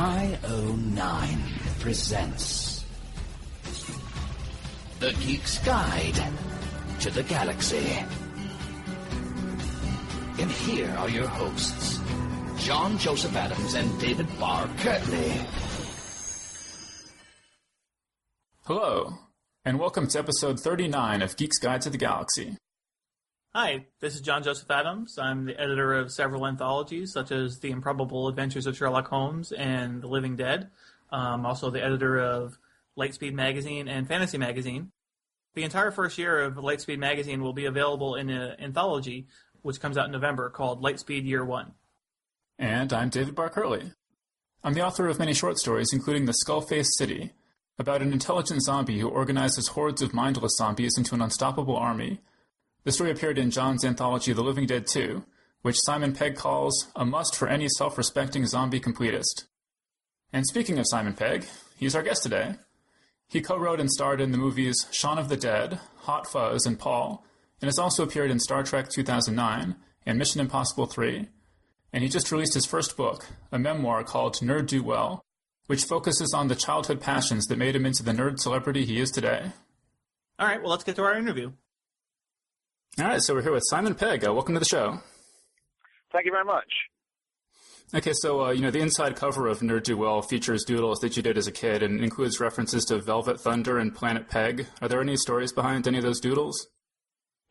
IO9 presents The Geek's Guide to the Galaxy. And here are your hosts, John Joseph Adams and David Barr Kirtley. Hello, and welcome to episode 39 of Geek's Guide to the Galaxy. Hi, this is John Joseph Adams. I'm the editor of several anthologies, such as The Improbable Adventures of Sherlock Holmes and The Living Dead. I'm also the editor of Lightspeed Magazine and Fantasy Magazine. The entire first year of Lightspeed Magazine will be available in an anthology, which comes out in November, called Lightspeed Year One. And I'm David Barr Kirtley. I'm the author of many short stories, including The Skull-Faced City, about an intelligent zombie who organizes hordes of mindless zombies into an unstoppable army the story appeared in John's anthology The Living Dead 2, which Simon Pegg calls a must for any self respecting zombie completist. And speaking of Simon Pegg, he's our guest today. He co wrote and starred in the movies Shaun of the Dead, Hot Fuzz, and Paul, and has also appeared in Star Trek 2009 and Mission Impossible 3. And he just released his first book, a memoir called Nerd Do Well, which focuses on the childhood passions that made him into the nerd celebrity he is today. All right, well, let's get to our interview. All right, so we're here with Simon Pegg. Uh, welcome to the show. Thank you very much. Okay, so uh, you know the inside cover of Nerd Do Well features doodles that you did as a kid and includes references to Velvet Thunder and Planet Peg. Are there any stories behind any of those doodles?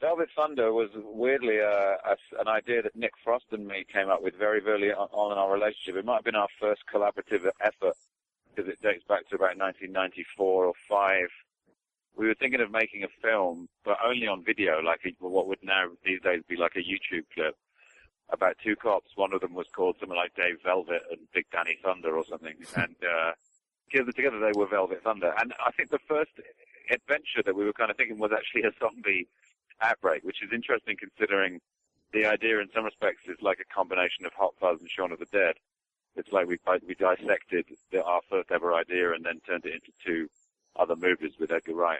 Velvet Thunder was weirdly uh, a, an idea that Nick Frost and me came up with very early on in our relationship. It might have been our first collaborative effort because it dates back to about 1994 or five we were thinking of making a film, but only on video, like a, what would now these days be like a YouTube clip about two cops. One of them was called something like Dave Velvet and Big Danny Thunder or something, and uh, together together they were Velvet Thunder. And I think the first adventure that we were kind of thinking was actually a zombie outbreak, which is interesting considering the idea in some respects is like a combination of Hot Fuzz and Shaun of the Dead. It's like we we dissected the, our first ever idea and then turned it into two other movies with Edgar Wright.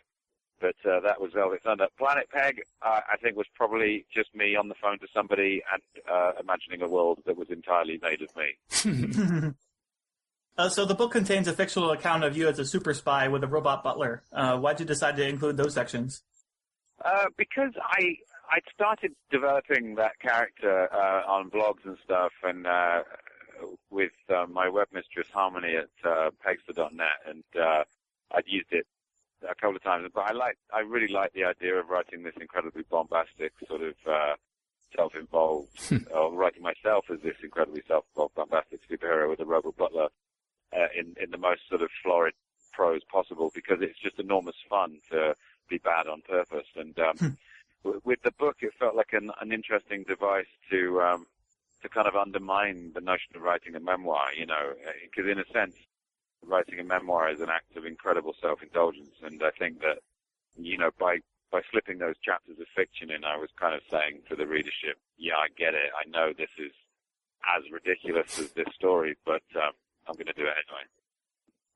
But uh, that was Velvet Thunder. Planet Peg, uh, I think, was probably just me on the phone to somebody and uh, imagining a world that was entirely made of me. Uh, so the book contains a fictional account of you as a super spy with a robot butler. Uh, why'd you decide to include those sections? Uh, because I I started developing that character on blogs and stuff, and with my web mistress Harmony at uh, Pegster.net, and I'd used it a couple of times, but I like, I really like the idea of writing this incredibly bombastic sort of, uh, self-involved, or writing myself as this incredibly self-involved, bombastic superhero with a robot butler, uh, in, in the most sort of florid prose possible because it's just enormous fun to be bad on purpose. And, um, hmm. with the book, it felt like an, an interesting device to, um, to kind of undermine the notion of writing a memoir, you know, because in a sense, writing a memoir is an act of incredible self-indulgence, and I think that you know by by slipping those chapters of fiction in, I was kind of saying to the readership, yeah, I get it. I know this is as ridiculous as this story, but um, I'm going to do it anyway.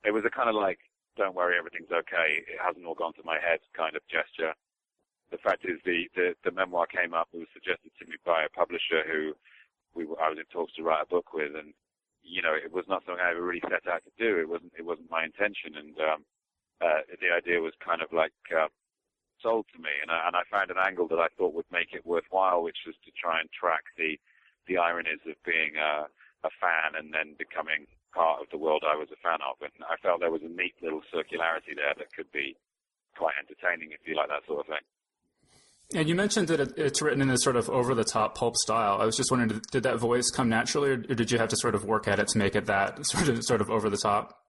It was a kind of like, don't worry, everything's okay. It hasn't all gone to my head kind of gesture. The fact is, the, the, the memoir came up. It was suggested to me by a publisher who we were, I was in talks to write a book with, and you know, it was not something I ever really set out to do. It wasn't, it wasn't my intention. And, um, uh, the idea was kind of like, uh, sold to me. And I, and I found an angle that I thought would make it worthwhile, which was to try and track the, the ironies of being a, a fan and then becoming part of the world I was a fan of. And I felt there was a neat little circularity there that could be quite entertaining if you like that sort of thing. And you mentioned that it's written in this sort of over the top pulp style. I was just wondering, did that voice come naturally, or did you have to sort of work at it to make it that sort of sort of over the top?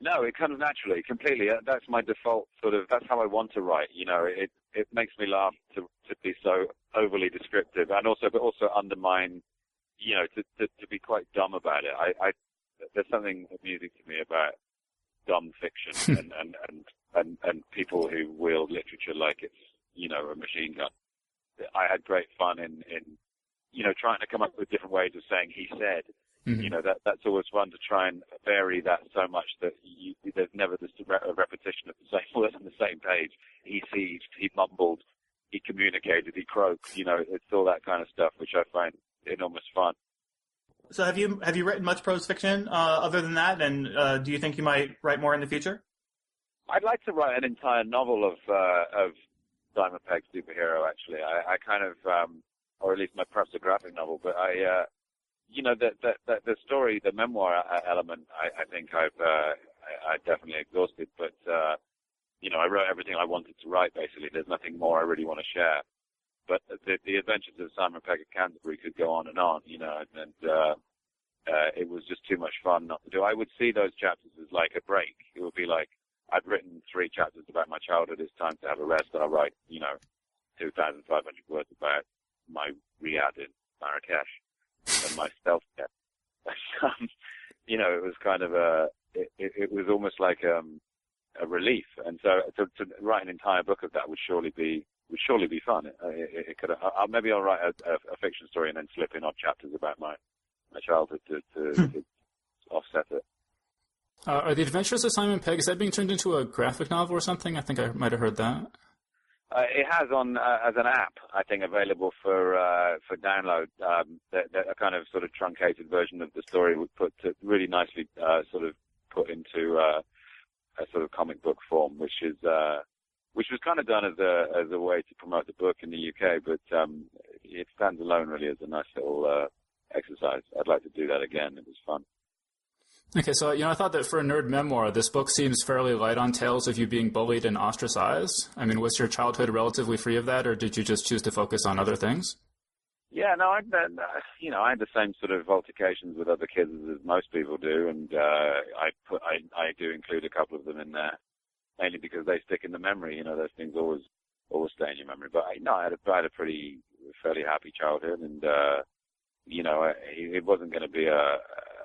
No, it comes naturally, completely. Uh, that's my default sort of. That's how I want to write. You know, it it makes me laugh to to be so overly descriptive, and also but also undermine. You know, to to, to be quite dumb about it. I, I there's something amusing to me about dumb fiction and, and and and and people who wield literature like it's you know, a machine gun. I had great fun in, in, you know, trying to come up with different ways of saying he said. Mm-hmm. You know, that, that's always fun to try and vary that so much that you, there's never this a repetition of the same word on the same page. He seized, he mumbled, he communicated, he croaked, you know, it's all that kind of stuff, which I find enormous fun. So have you have you written much prose fiction uh, other than that? And uh, do you think you might write more in the future? I'd like to write an entire novel of uh, of Pegg superhero. Actually, I, I kind of, um, or at least my perhaps a graphic novel. But I, uh, you know, the, the the the story, the memoir uh, element, I, I think I've uh, I, I definitely exhausted. But uh, you know, I wrote everything I wanted to write. Basically, there's nothing more I really want to share. But the, the adventures of Simon Pegg at Canterbury could go on and on, you know, and, and uh, uh, it was just too much fun not to do. I would see those chapters as like a break. It would be like I've written three chapters about my childhood. It's time to have a rest. And I'll write, you know, 2,500 words about my riad in Marrakesh and my stealth jet. um, you know, it was kind of a, it, it, it was almost like um, a relief. And so to, to write an entire book of that would surely be would surely be fun. It, it, could. Uh, maybe I'll write a, a, a, fiction story and then slip in odd chapters about my my childhood to, to, hmm. to offset it. Uh, are the Adventures of Simon Pegg is that being turned into a graphic novel or something? I think I might have heard that. Uh, it has on uh, as an app, I think, available for uh, for download. Um, that, that a kind of sort of truncated version of the story would put to really nicely uh, sort of put into uh, a sort of comic book form, which is which was kind of done as a as a way to promote the book in the UK, but um, it stands alone really as a nice little exercise. I'd like to do that again. It was fun. Okay, so you know, I thought that for a nerd memoir, this book seems fairly light on tales of you being bullied and ostracized. I mean, was your childhood relatively free of that, or did you just choose to focus on other things? Yeah, no, I, you know, I had the same sort of altercations with other kids as most people do, and uh, I put, I, I do include a couple of them in there, mainly because they stick in the memory. You know, those things always, always stay in your memory. But I, no, I had a, I had a pretty, fairly happy childhood, and uh, you know, it wasn't going to be a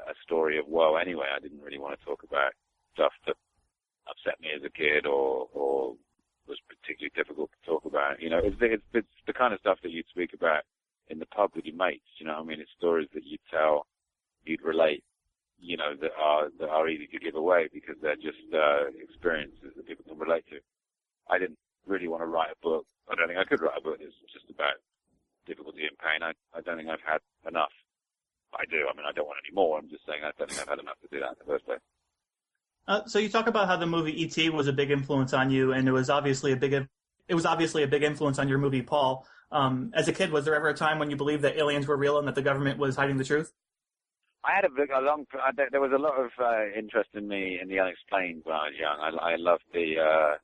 a story of woe anyway. I didn't really want to talk about stuff that upset me as a kid or or was particularly difficult to talk about. You know, it's, it's, it's the kind of stuff that you'd speak about in the pub with your mates. You know, I mean, it's stories that you'd tell, you'd relate. You know, that are that are easy to give away because they're just uh, experiences that people can relate to. I didn't really want to write a book. I don't think I could write a book that's just about difficulty and pain. I I don't think I've had enough. I do. I mean, I don't want any more. I'm just saying I don't think I've had enough to do that in the first place. Uh, so you talk about how the movie E.T. was a big influence on you, and it was obviously a big it was obviously a big influence on your movie Paul. Um, as a kid, was there ever a time when you believed that aliens were real and that the government was hiding the truth? I had a, big, a long. Uh, there was a lot of uh, interest in me in the unexplained when I was young. I, I loved the uh,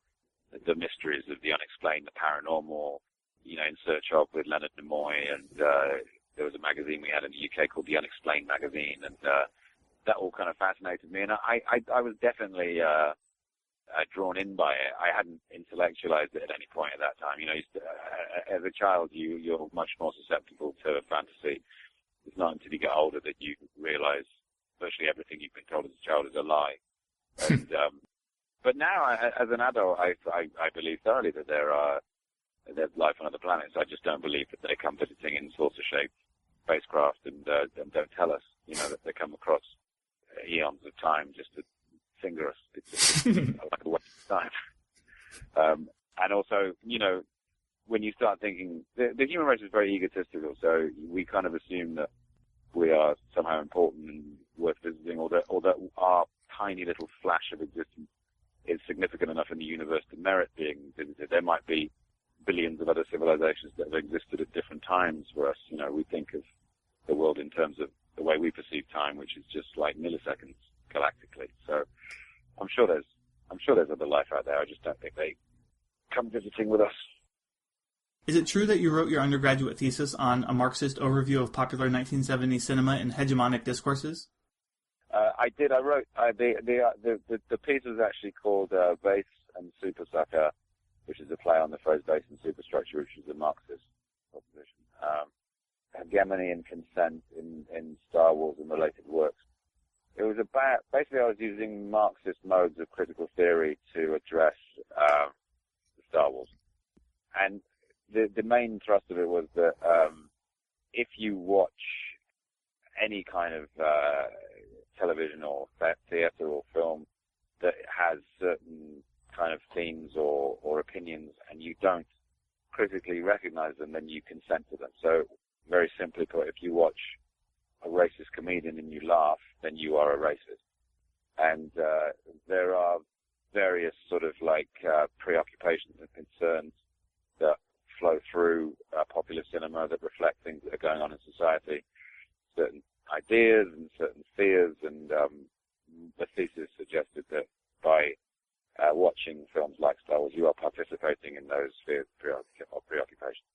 the mysteries of the unexplained, the paranormal. You know, in search of with Leonard Nimoy and uh, there was a magazine we had in the UK called The Unexplained Magazine, and uh, that all kind of fascinated me. And I, I, I was definitely uh, uh, drawn in by it. I hadn't intellectualized it at any point at that time. You know, uh, as a child, you you're much more susceptible to fantasy. It's not until you get older that you realize virtually everything you've been told as a child is a lie. and um, but now, I, as an adult, I, I I believe thoroughly that there are there's life on other planets. I just don't believe that they come visiting in saucer-shaped spacecraft and, uh, and don't tell us, you know, that they come across eons of time just to finger us. It's, it's like a waste of time. Um, and also, you know, when you start thinking, the, the human race is very egotistical, so we kind of assume that we are somehow important and worth visiting, or that, or that our tiny little flash of existence is significant enough in the universe to merit being visited. There might be billions of other civilizations that have existed at different times for us. You know, we think of the world in terms of the way we perceive time, which is just like milliseconds galactically. So I'm sure there's I'm sure there's other life out there. I just don't think they come visiting with us. Is it true that you wrote your undergraduate thesis on a Marxist overview of popular 1970s cinema and hegemonic discourses? Uh, I did. I wrote uh, the, the, uh, the the the piece was actually called uh, "Base and Super Sucker," which is a play on the phrase base and superstructure, which is a Marxist proposition. Um, hegemony and consent in, in Star Wars and related works. It was about, basically I was using Marxist modes of critical theory to address um, Star Wars. And the, the main thrust of it was that um, if you watch any kind of uh, television or theater or film that has certain kind of themes or, or opinions and you don't critically recognize them, then you consent to them. So very simply put, if you watch a racist comedian and you laugh, then you are a racist. And uh, there are various sort of like uh, preoccupations and concerns that flow through uh, popular cinema that reflect things that are going on in society, certain ideas and certain fears, and um, the thesis suggested that by uh, watching films like Star Wars, you are participating in those fears or preoccupations.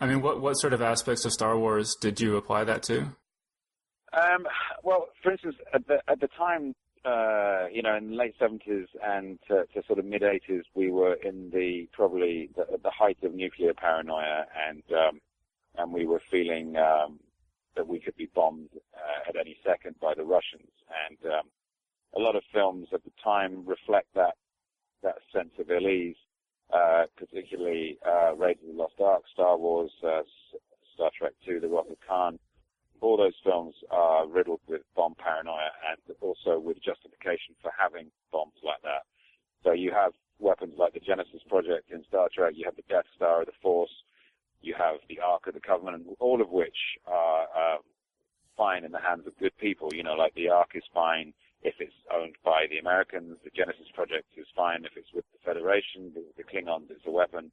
I mean, what what sort of aspects of Star Wars did you apply that to? Um, well, for instance, at the at the time, uh, you know, in the late seventies and to, to, sort of mid eighties, we were in the probably the, the height of nuclear paranoia, and um, and we were feeling um, that we could be bombed uh, at any second by the Russians, and um, a lot of films at the time reflect that that sense of ill-ease, uh, particularly uh, Raiders of the Lost Ark, Star Wars, uh, Star Trek II, The Wrath of Khan. All those films are riddled with bomb paranoia and also with justification for having bombs like that. So you have weapons like the Genesis Project in Star Trek, you have the Death Star of the Force, you have the Ark of the Covenant, all of which are um, fine in the hands of good people. You know, like the Ark is fine if it's owned by the Americans. The Genesis project is fine if it's with the Federation. The, the Klingons, it's a weapon.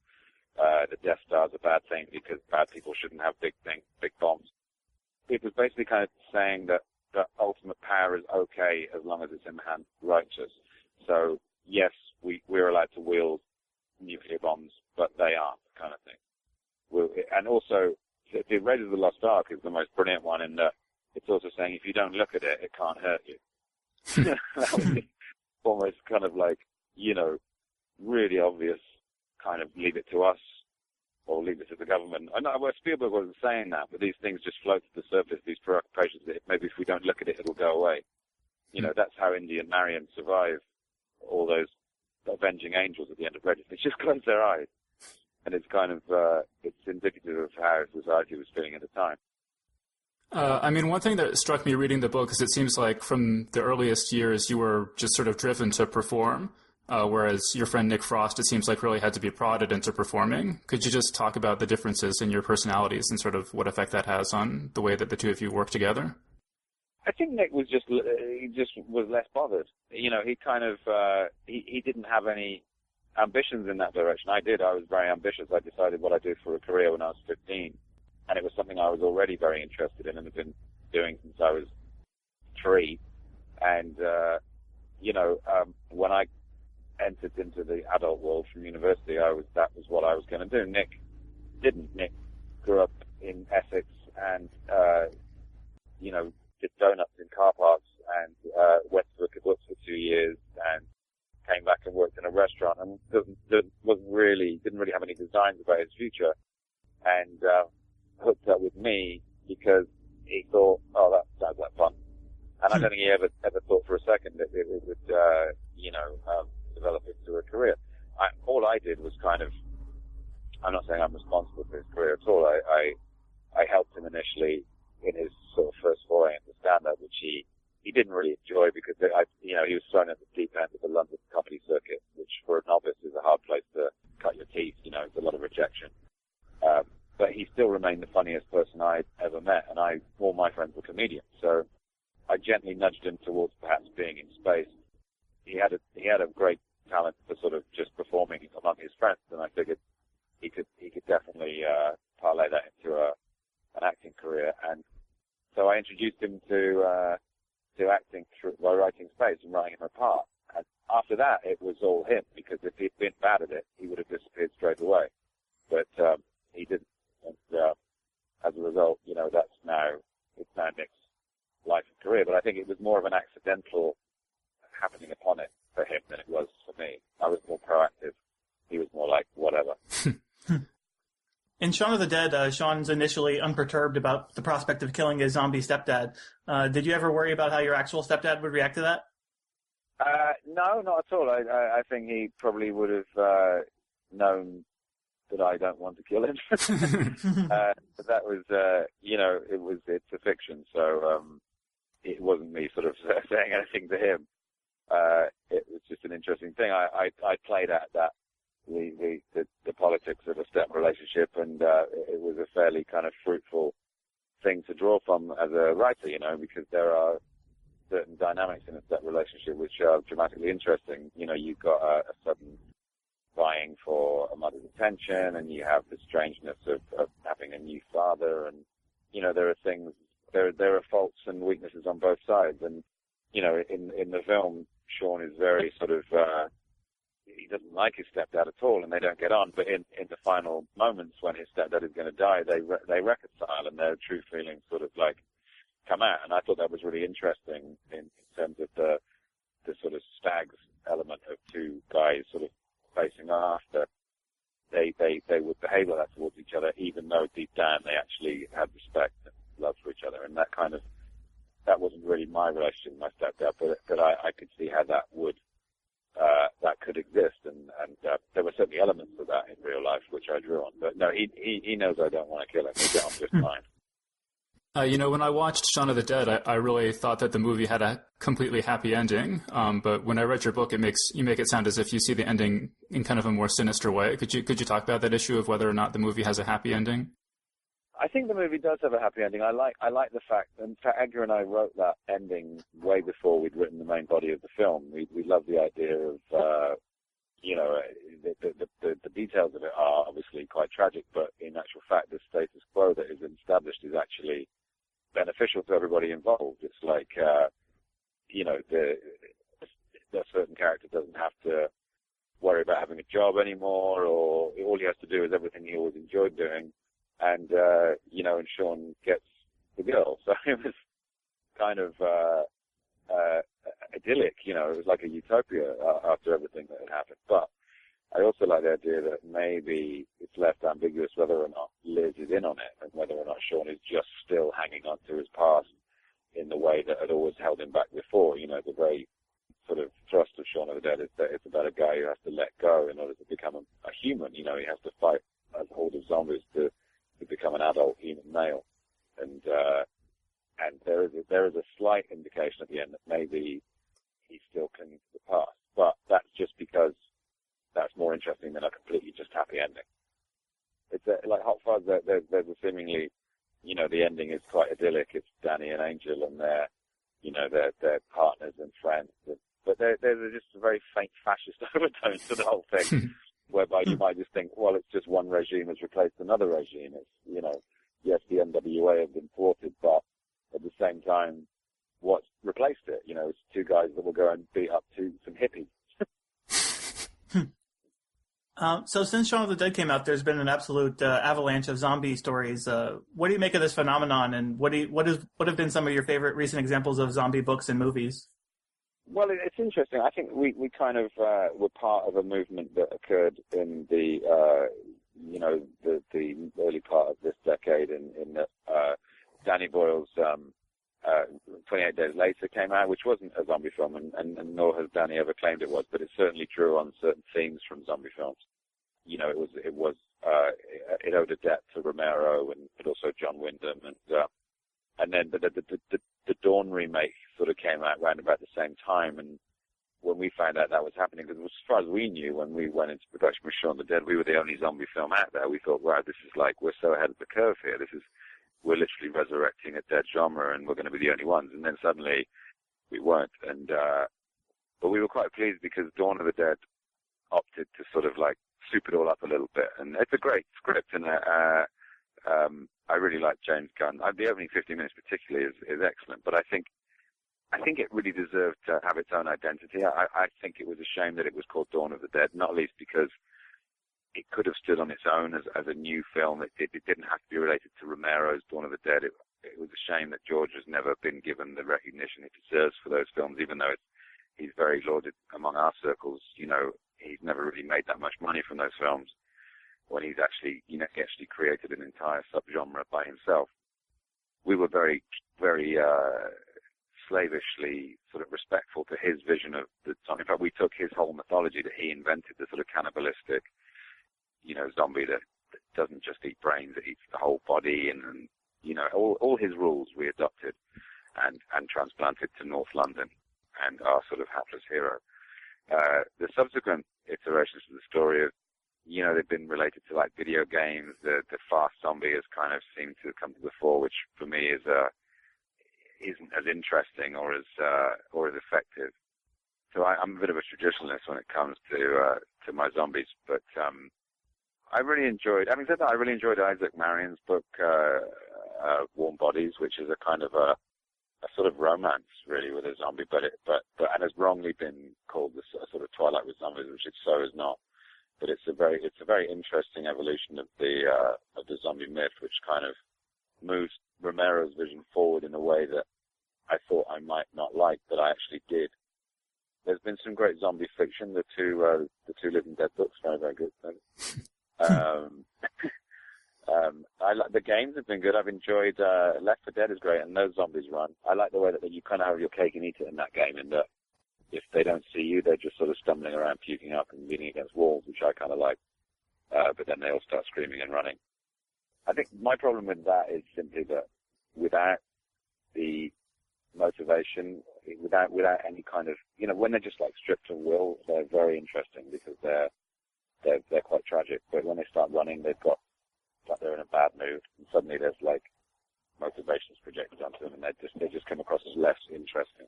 Uh, the Death Star is a bad thing because bad people shouldn't have big things, big bombs. It was basically kind of saying that the ultimate power is okay as long as it's in the hands of the righteous. So yes, we, we're allowed to wield nuclear bombs, but they aren't kind of thing. We'll, and also, the Raiders of the Lost Ark is the most brilliant one in that it's also saying if you don't look at it, it can't hurt you. almost kind of like, you know, really obvious kind of leave it to us or leave it to the government. I know Spielberg wasn't saying that, but these things just float to the surface, these preoccupations that maybe if we don't look at it, it'll go away. You know, that's how Indy and Marion survive all those avenging angels at the end of Raiders. They just close their eyes. And it's kind of, uh, it's indicative of how society was feeling at the time. Uh, I mean, one thing that struck me reading the book is it seems like from the earliest years you were just sort of driven to perform, uh, whereas your friend Nick Frost, it seems like really had to be prodded into performing. Could you just talk about the differences in your personalities and sort of what effect that has on the way that the two of you work together? I think Nick was just he just was less bothered. You know, he kind of uh, he he didn't have any ambitions in that direction. I did. I was very ambitious. I decided what I do for a career when I was 15 and it was something I was already very interested in and have been doing since I was three. And uh, you know, um, when I entered into the adult world from university, I was that was what I was going to do. Nick didn't. Nick grew up in Essex and uh, you know did donuts in car parks and uh, went to a kibbutz for two years and came back and worked in a restaurant and doesn't, wasn't really didn't really have any designs about his future. And uh, hooked up with me because he thought, oh, that sounds like fun. And I don't think he ever ever thought for a second that it, it would, uh, you know, um, develop into a career. I, all I did was kind of, I'm not saying I'm responsible for his career at all. I, I, I helped him initially in his sort of first foray into stand-up, which he, he didn't really enjoy because I, you know, he was thrown at the deep end of the London comedy circuit, which for a novice is a hard place to cut your teeth. You know, it's a lot of rejection. Um, but he still remained the funniest person I'd ever met, and I all my friends were comedians. So I gently nudged him towards perhaps being in Spaced. He had a he had a great talent for sort of just performing among his friends, and I figured he could he could definitely uh, parlay that into a an acting career. And so I introduced him to uh, to acting through, by writing Spaced and writing him a part. And after that, it was all him because if he'd been bad at it, he would have disappeared straight away. But um, he didn't. And uh, as a result, you know, that's now it's now Nick's life and career. But I think it was more of an accidental happening upon it for him than it was for me. I was more proactive. He was more like whatever. In Shaun of the Dead, uh, Shaun's initially unperturbed about the prospect of killing his zombie stepdad. Uh, did you ever worry about how your actual stepdad would react to that? Uh, no, not at all. I, I, I think he probably would have uh, known that I don't want to kill him. uh, but that was, uh, you know, it was, it's a fiction, so, um, it wasn't me sort of saying anything to him. Uh, it was just an interesting thing. I, I, I played at that, the, the, the, the politics of a step relationship and, uh, it was a fairly kind of fruitful thing to draw from as a writer, you know, because there are certain dynamics in a step relationship which are dramatically interesting. You know, you've got a, a sudden vying for a mother's attention, and you have the strangeness of, of having a new father, and you know, there are things, there there are faults and weaknesses on both sides, and you know, in in the film, Shaun is very sort of uh, he doesn't like his stepdad at all, and they don't get on. But in in the final moments when his stepdad is going to die, they re- they reconcile, and their true feelings sort of like come out. And I thought that was really interesting in, in terms of the the sort of stags element of two guys sort of facing off. That they they they would behave like that towards each other, even though deep down they actually had respect and love for each other, and that kind of that wasn't really my relationship with my stepdad, but but I, I could see how that would uh, that could exist, and and uh, there were certainly elements of that in real life which I drew on. But no, he he, he knows I don't want to kill him. Get on just fine. Uh, you know, when I watched Shaun of the Dead, I, I, really thought that the movie had a completely happy ending. Um, but when I read your book, it makes you make it sound as if you see the ending in kind of a more sinister way. Could you could you talk about that issue of whether or not the movie has a happy ending? I think the movie does have a happy ending. I like I like the fact, fact, Edgar and I wrote that ending way before we'd written the main body of the film. We we love the idea of, uh, you know, the, the, the the details of it are obviously quite tragic, but in actual fact, the status quo that is established is actually beneficial to everybody involved. It's like, uh, you know, the, the certain character doesn't have to worry about having a job anymore, or all he has to do is everything he always enjoyed doing, and uh, you know, and Shaun gets the girl. So it was kind of uh, uh, idyllic, you know, it was like a utopia uh, after everything that had happened. But I also like the idea that maybe it's left ambiguous whether or not Liz is in on it and whether or not Shaun is just still hanging on to his past in the way that had always held him back before. You know, the very sort of thrust of Shaun of the Dead is that it's about a guy who has to let go in order to become a, a human. You know, he has to fight a horde of zombies to, to become an adult human male. And, uh, and there is a, there is a slight indication at the end that maybe he's still clinging to the past. But that's just because that's more interesting than a completely just happy ending. It's a, like Hot Fuzz. There, there's, there's a seemingly, you know, the ending is quite idyllic. It's Danny and Angel, and they're, you know, they're they're partners and friends. And, but there, there's just a very faint fascist overtone to the whole thing, whereby you might just think, well, it's just one regime has replaced another regime. It's, you know, yes, the NWA have been thwarted, but at the same time, what's replaced it? You know, it's two guys that will go and beat up two some hippies. Um, so since Shaun of the Dead came out, there's been an absolute uh, avalanche of zombie stories. Uh, what do you make of this phenomenon, and what do you, what is what have been some of your favorite recent examples of zombie books and movies? Well, it's interesting. I think we, we kind of uh, were part of a movement that occurred in the uh, you know the the early part of this decade, in in that uh, Danny Boyle's um, uh, 28 Days Later came out, which wasn't a zombie film, and, and, and nor has Danny ever claimed it was, but it certainly drew on certain themes from zombie films. You know, it was it was uh, it owed a debt to Romero and but also John Wyndham, and uh, and then the the, the the the Dawn remake sort of came out around about the same time, and when we found out that was happening, because as far as we knew, when we went into production with Shaun the Dead, we were the only zombie film out there. We thought, wow, this is like we're so ahead of the curve here. This is we're literally resurrecting a dead genre and we're going to be the only ones. And then suddenly we weren't. And, uh, but we were quite pleased because Dawn of the Dead opted to sort of like soup it all up a little bit. And it's a great script and, uh, um, I really like James Gunn. Uh, the opening 15 minutes particularly is, is excellent, but I think, I think it really deserved to have its own identity. I, I think it was a shame that it was called Dawn of the Dead, not least because it could have stood on its own as, as a new film. It, it, it, didn't have to be related to Romero's Dawn of the Dead. It, it was a shame that George has never been given the recognition he deserves for those films, even though he's very lauded among our circles. You know, he's never really made that much money from those films when he's actually, you know, actually created an entire subgenre by himself. We were very, very, uh, slavishly sort of respectful to his vision of the time. In fact, we took his whole mythology that he invented, the sort of cannibalistic, you know, zombie that, that doesn't just eat brains, it eats the whole body and, and you know, all, all his rules we adopted and, and transplanted to North London and our sort of hapless hero. Uh, the subsequent iterations of the story of you know, they've been related to like video games. The the fast zombie has kind of seemed to come to the fore, which for me is uh, isn't as interesting or as uh, or as effective. So I, I'm a bit of a traditionalist when it comes to uh, to my zombies, but um, I really enjoyed. Having said that, I really enjoyed Isaac Marion's book uh, uh, Warm Bodies, which is a kind of a a sort of romance really with a zombie, but it but but and has wrongly been called this a sort of Twilight with zombies, which it so is not. But it's a very it's a very interesting evolution of the uh, of the zombie myth, which kind of moves Romero's vision forward in a way that I thought I might not like, but I actually did. There's been some great zombie fiction. The two uh, the two Living Dead books, very very good. um, um, I like the games have been good. I've enjoyed uh, Left 4 Dead is great, and those zombies run. I like the way that you kind of have your cake and eat it in that game, in that if they don't see you, they're just sort of stumbling around, puking up, and leaning against walls, which I kind of like. Uh, but then they all start screaming and running. I think my problem with that is simply that without the motivation, without without any kind of, you know, when they're just like stripped of will, they're very interesting because they're they're they're quite tragic. But when they start running, they've got like they're in a bad mood, and suddenly there's like motivations projected onto them, and they just they just come across as less interesting.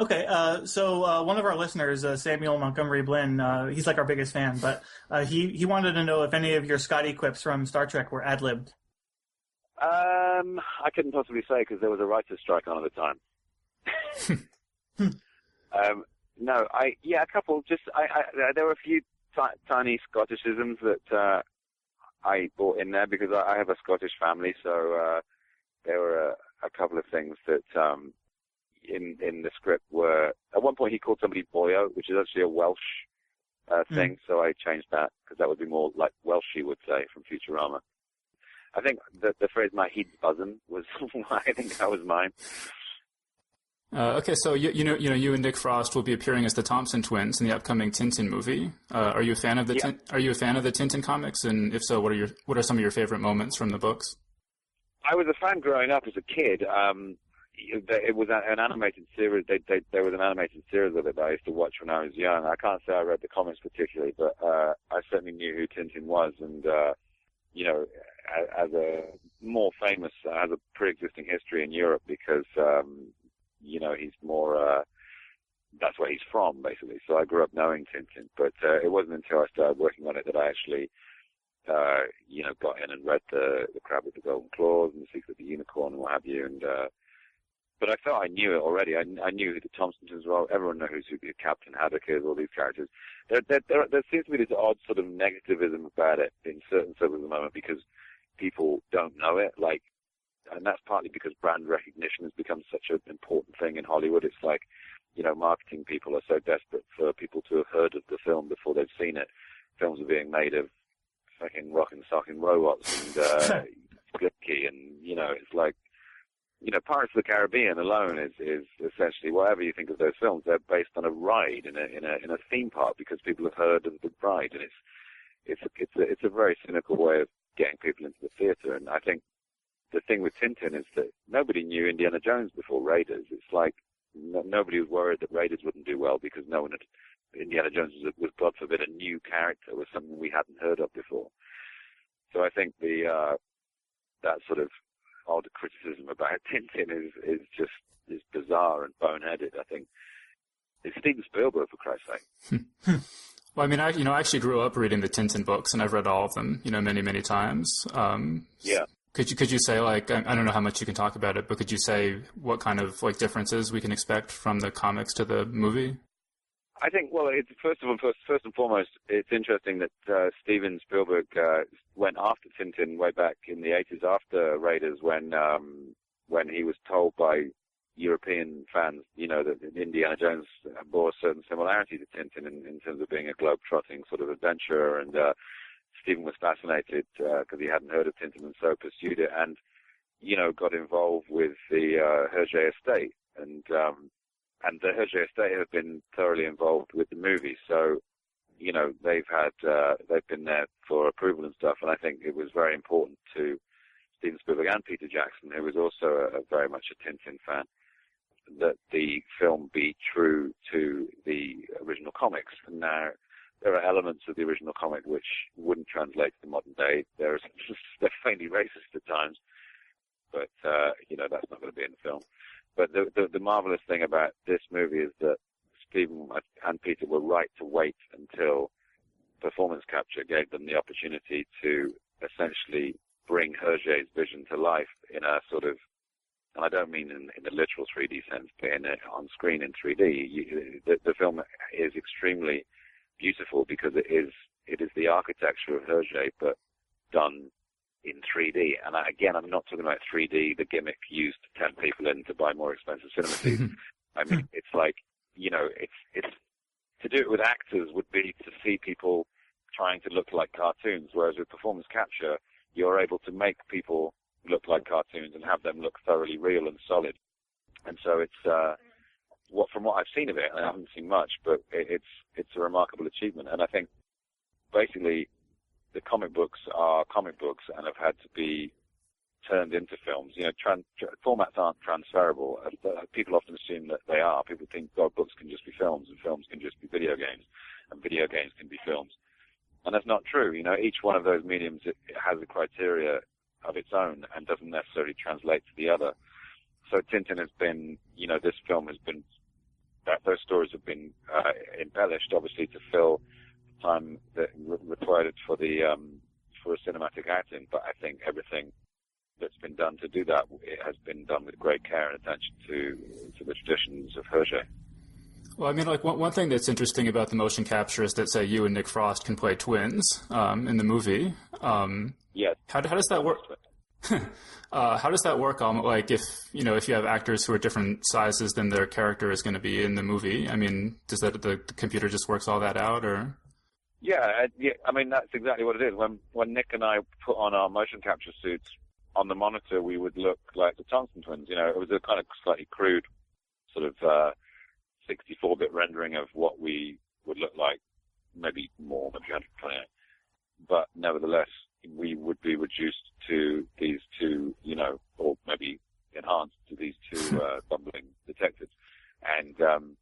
Okay, uh, so uh, one of our listeners, uh, Samuel Montgomery Blinn, uh, he's like our biggest fan, but uh, he he wanted to know if any of your Scotty quips from Star Trek were ad libbed. Um, I couldn't possibly say because there was a writer's strike on at the time. um, no, I yeah, a couple. Just I, I there were a few t- tiny Scotticisms that uh, I brought in there because I, I have a Scottish family, so uh, there were a, a couple of things that um, in in the script were. At one point, he called somebody boyo, which is actually a Welsh uh, thing, mm. so I changed that because that would be more like Welsh, he would say from Futurama. I think the, the phrase "my head's buzzing" was I think that was mine. Uh, okay, so you, you, know, you know, you and Nick Frost will be appearing as the Thompson twins in the upcoming Tintin movie. Uh, are you a fan of the yeah. Tin, Are you a fan of the Tintin comics? And if so, what are your what are some of your favorite moments from the books? I was a fan growing up as a kid. Um, it was an animated series. They, they, there was an animated series of it that I used to watch when I was young. I can't say I read the comics particularly, but uh, I certainly knew who Tintin was, and uh, you know, as, as a more famous, as a pre-existing history in Europe because um, you know, he's more, uh, that's where he's from, basically. So I grew up knowing Tintin, but uh, it wasn't until I started working on it that I actually, uh, you know, got in and read the the Crab with the Golden Claws and the Secret of the Unicorn and what have you. And uh, but I felt I knew it already. I, I knew who the Thompsons as well. Everyone knows who the Captain Haddock is. All these characters. There, there, there, there seems to be this odd sort of negativism about it in certain circles at the moment because people don't know it. Like and that's partly because brand recognition has become such an important thing in Hollywood. It's like, you know, marketing people are so desperate for people to have heard of the film before they've seen it. Films are being made of fucking rock and socking robots and uh, and you know, it's like, you know, Pirates of the Caribbean alone is is essentially whatever you think of those films. They're based on a ride in a in a in a theme park because people have heard of the ride, and it's it's it's a, it's a very cynical way of getting people into the theater. And I think the thing with Tintin is that nobody knew Indiana Jones before Raiders. It's like no, nobody was worried that Raiders wouldn't do well because no one had. Indiana Jones was, was, God forbid, a new character, was something we hadn't heard of before. So I think the uh, that sort of odd criticism about Tintin is is just is bizarre and boneheaded. I think it's Steven Spielberg for Christ's sake. well, I mean, I you know I actually grew up reading the Tintin books, and I've read all of them, you know, many many times. Um, yeah. Could you could you say like I don't know how much you can talk about it, but could you say what kind of like differences we can expect from the comics to the movie? I think well, it's first of all, first, first and foremost, it's interesting that uh, Steven Spielberg uh, went after Tintin way back in the 80s after Raiders when um, when he was told by European fans, you know, that Indiana Jones bore a certain similarity to Tintin in, in terms of being a globe-trotting sort of adventurer and uh, Steven was fascinated because uh, he hadn't heard of Tintin and so pursued it and, you know, got involved with the uh, Hergé estate. And, um, and the Hergé estate have been thoroughly involved with the movie. So, you know, they've had, uh, they've been there for approval and stuff. And I think it was very important to Steven Spielberg and Peter Jackson, who was also a, a very much a Tintin fan, that the film be true to the original comics. And now, there are elements of the original comic which wouldn't translate to the modern day. They're faintly racist at times, but uh, you know that's not going to be in the film. But the, the the marvelous thing about this movie is that Steven and Peter were right to wait until performance capture gave them the opportunity to essentially bring Hergé's vision to life in a sort of, and I don't mean in, in the literal 3D sense, but in a, on screen in 3D. You, the, the film is extremely beautiful because it is it is the architecture of Hergé, but done in 3D. And I, again, I'm not talking about 3D, the gimmick used to tempt people in to buy more expensive cinema seats. I mean, it's like you know, it's it's to do it with actors would be to see people trying to look like cartoons, whereas with performance capture, you're able to make people look like cartoons and have them look thoroughly real and solid. And so it's uh, what from what I've seen of it, I haven't seen much, but it, it's it's a remarkable achievement. And I think basically the comic books are comic books and have had to be turned into films. You know, tran- formats aren't transferable. Uh, people often assume that they are. People think, oh, books can just be films, and films can just be video games, and video games can be films. And that's not true. You know, each one of those mediums it, it has a criteria of its own and doesn't necessarily translate to the other. So Tintin has been, you know, this film has been, that those stories have been uh, embellished, obviously, to fill the time that required for the um, for a cinematic outing. But I think everything that's been done to do that it has been done with great care and attention to to the traditions of Hergé. Well, I mean, like one, one thing that's interesting about the motion capture is that, say, you and Nick Frost can play twins um, in the movie. Um, yes. How, how does that work? uh, how does that work? Um, like, if you know, if you have actors who are different sizes than their character is going to be in the movie, I mean, does that the, the computer just works all that out, or? Yeah, yeah. I mean, that's exactly what it is. When when Nick and I put on our motion capture suits on the monitor, we would look like the Thompson Twins. You know, it was a kind of slightly crude sort of. Uh, 64-bit rendering of what we would look like, maybe more, maybe 128. But nevertheless, we would be reduced to these two, you know, or maybe enhanced to these two uh, bumbling detectives. And um,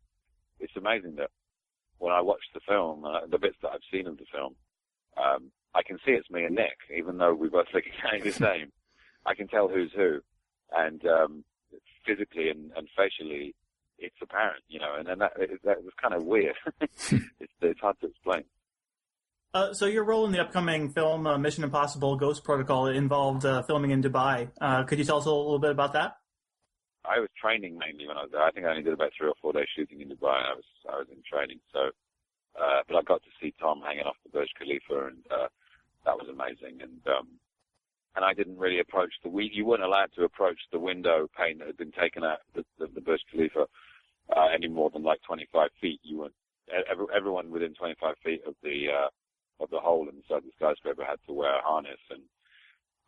it's amazing that when I watch the film, uh, the bits that I've seen of the film, um, I can see it's me and Nick, even though we both look exactly the same. I can tell who's who, and um, physically and, and facially, it's apparent, you know, and then that, that was kind of weird. it's, it's hard to explain. Uh, so your role in the upcoming film uh, Mission Impossible: Ghost Protocol involved uh, filming in Dubai. Uh, could you tell us a little bit about that? I was training mainly when I was there. I think I only did about three or four days shooting in Dubai. I was I was in training, so uh, but I got to see Tom hanging off the Burj Khalifa, and uh, that was amazing. And um, and I didn't really approach the you weren't allowed to approach the window pane that had been taken out the, the, the Burj Khalifa any more than like 25 feet. You were every, everyone within 25 feet of the of the hole inside the skyscraper had to wear a harness. And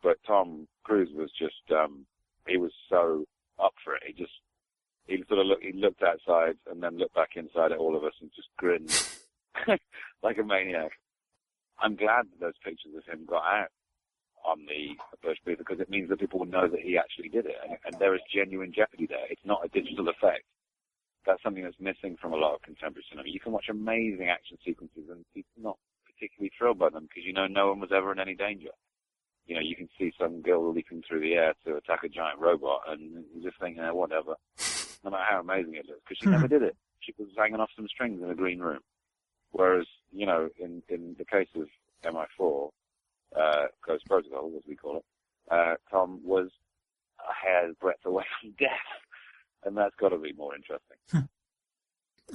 but Tom Cruise was just um, he was so up for it. He just he sort of looked he looked outside and then looked back inside at all of us and just grinned like a maniac. I'm glad that those pictures of him got out on the Burj Khalifa because it means that people will know that he actually did it, and, and there is genuine jeopardy there. It's not a digital effect that's something that's missing from a lot of contemporary cinema. You can watch amazing action sequences and people not particularly thrilled by them because you know no one was ever in any danger. You know, you can see some girl leaping through the air to attack a giant robot and you just think, eh, whatever. No matter how amazing it looks, because she never did it. She was hanging off some strings in a green room. Whereas, you know, in, in the case of MI4, uh, Ghost Protocol, as we call it, uh, Tom was a hair's breadth away from death and that's got to be more interesting.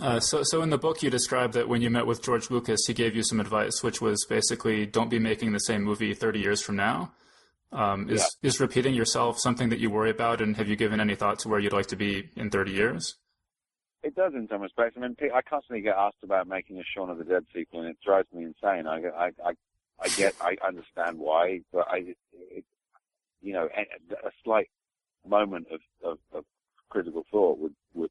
Uh, so, so in the book, you describe that when you met with George Lucas, he gave you some advice, which was basically don't be making the same movie 30 years from now. Um, is yeah. is repeating yourself something that you worry about, and have you given any thought to where you'd like to be in 30 years? It does in some respects. I mean, I constantly get asked about making a Shaun of the Dead sequel, and it drives me insane. I, I, I, I get, I understand why, but I, it, you know, a, a slight moment of, of, of critical thought would, would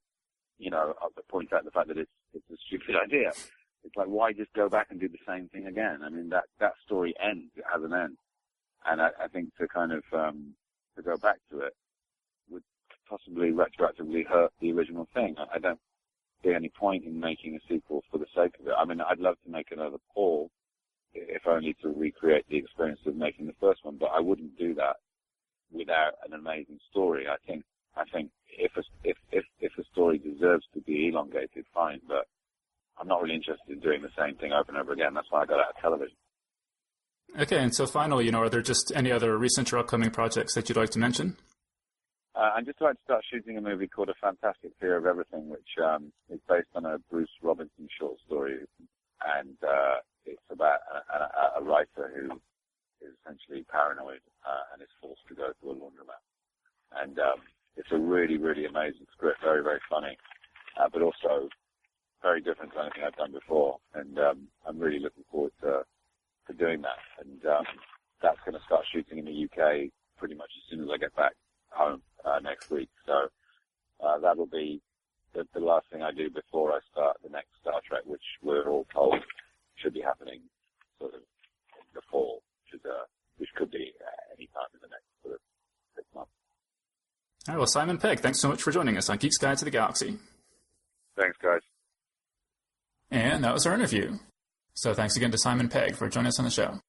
you know, uh, point out the fact that it's, it's a stupid idea. It's like, why just go back and do the same thing again? I mean, that, that story ends. It has an end. And I, I think to kind of, um, to go back to it would possibly retroactively hurt the original thing. I, I don't, see any point in making a sequel for the sake of it. I mean, I'd love to make another Paul, if only to recreate the experience of making the first one, but I wouldn't do that without an amazing story. I think I think if a, if story deserves to be elongated, fine, but I'm not really interested in doing the same thing over and over again. That's why I got out of television. Okay, and so finally, you know, are there just any other recent or upcoming projects that you'd like to mention? Uh, I'm just about to start shooting a movie called A Fantastic Fear of Everything, which um, is based on a Bruce Robinson short story, and uh, it's about a, a, a, writer who is essentially paranoid uh, and is forced to go to a laundromat. And um, it's a really, really amazing script, very, very funny, uh, but also very different to anything I've done before. And um, I'm really looking forward to to doing that. And um, that's going to start shooting in the UK pretty much as soon as I get back home uh, next week. So uh, that'll be the, the last thing I do before I start the next Star Trek, which we're all told should be happening sort of in the fall, which, is, uh, which could be uh, any time in the next sort of. All right, well, Simon Pegg, thanks so much for joining us on Geek's Guide to the Galaxy. Thanks, guys. And that was our interview. So thanks again to Simon Pegg for joining us on the show.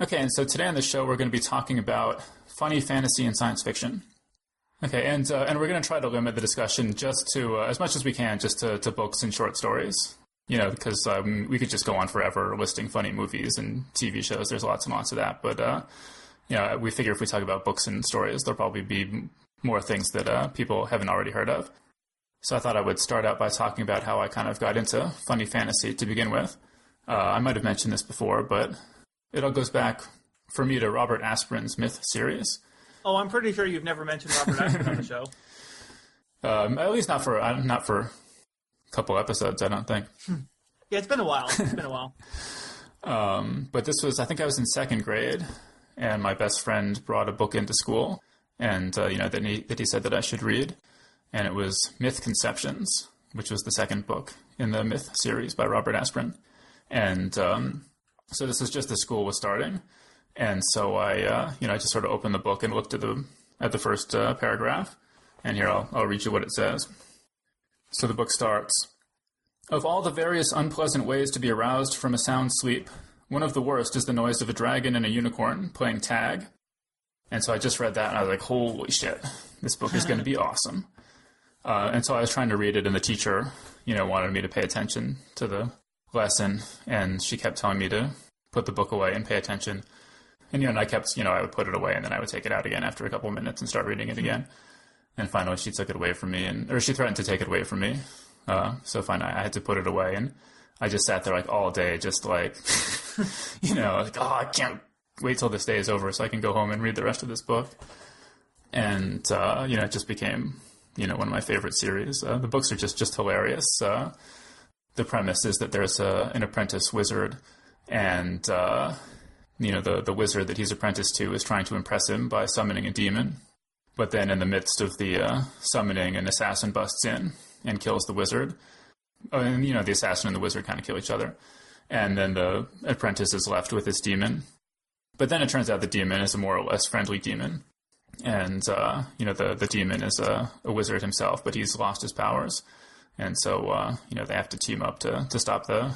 Okay, and so today on the show we're going to be talking about funny fantasy and science fiction. Okay, and uh, and we're going to try to limit the discussion just to uh, as much as we can, just to, to books and short stories. You know, because um, we could just go on forever listing funny movies and TV shows. There's lots and lots of that, but uh, you know, we figure if we talk about books and stories, there'll probably be more things that uh, people haven't already heard of. So I thought I would start out by talking about how I kind of got into funny fantasy to begin with. Uh, I might have mentioned this before, but it all goes back for me to Robert Asprin's Myth series. Oh, I'm pretty sure you've never mentioned Robert Asprin on the show. Um, at least not for uh, not for a couple episodes, I don't think. Yeah, it's been a while. It's been a while. um, but this was, I think, I was in second grade, and my best friend brought a book into school, and uh, you know that he that he said that I should read, and it was Myth Conceptions, which was the second book in the Myth series by Robert Asprin, and um, so this is just the school was starting, and so I, uh, you know, I just sort of opened the book and looked at the at the first uh, paragraph, and here I'll I'll read you what it says. So the book starts. Of all the various unpleasant ways to be aroused from a sound sleep, one of the worst is the noise of a dragon and a unicorn playing tag. And so I just read that and I was like, holy shit, this book is going to be awesome. Uh, and so I was trying to read it, and the teacher, you know, wanted me to pay attention to the lesson, and she kept telling me to put the book away and pay attention. And you know, and I kept, you know, I would put it away, and then I would take it out again after a couple of minutes and start reading it again. And finally, she took it away from me, and or she threatened to take it away from me. Uh, so finally, I had to put it away, and I just sat there like all day, just like, you know, like, oh, I can't wait till this day is over so I can go home and read the rest of this book. And uh, you know, it just became you know one of my favorite series. Uh, the books are just just hilarious. Uh, the premise is that there's a, an apprentice wizard, and uh, you know the the wizard that he's apprenticed to is trying to impress him by summoning a demon. But then, in the midst of the uh, summoning, an assassin busts in and kills the wizard. Oh, and you know the assassin and the wizard kind of kill each other, and then the apprentice is left with his demon. But then it turns out the demon is a more or less friendly demon, and uh, you know the the demon is a, a, wizard himself, but he's lost his powers, and so uh, you know they have to team up to to stop the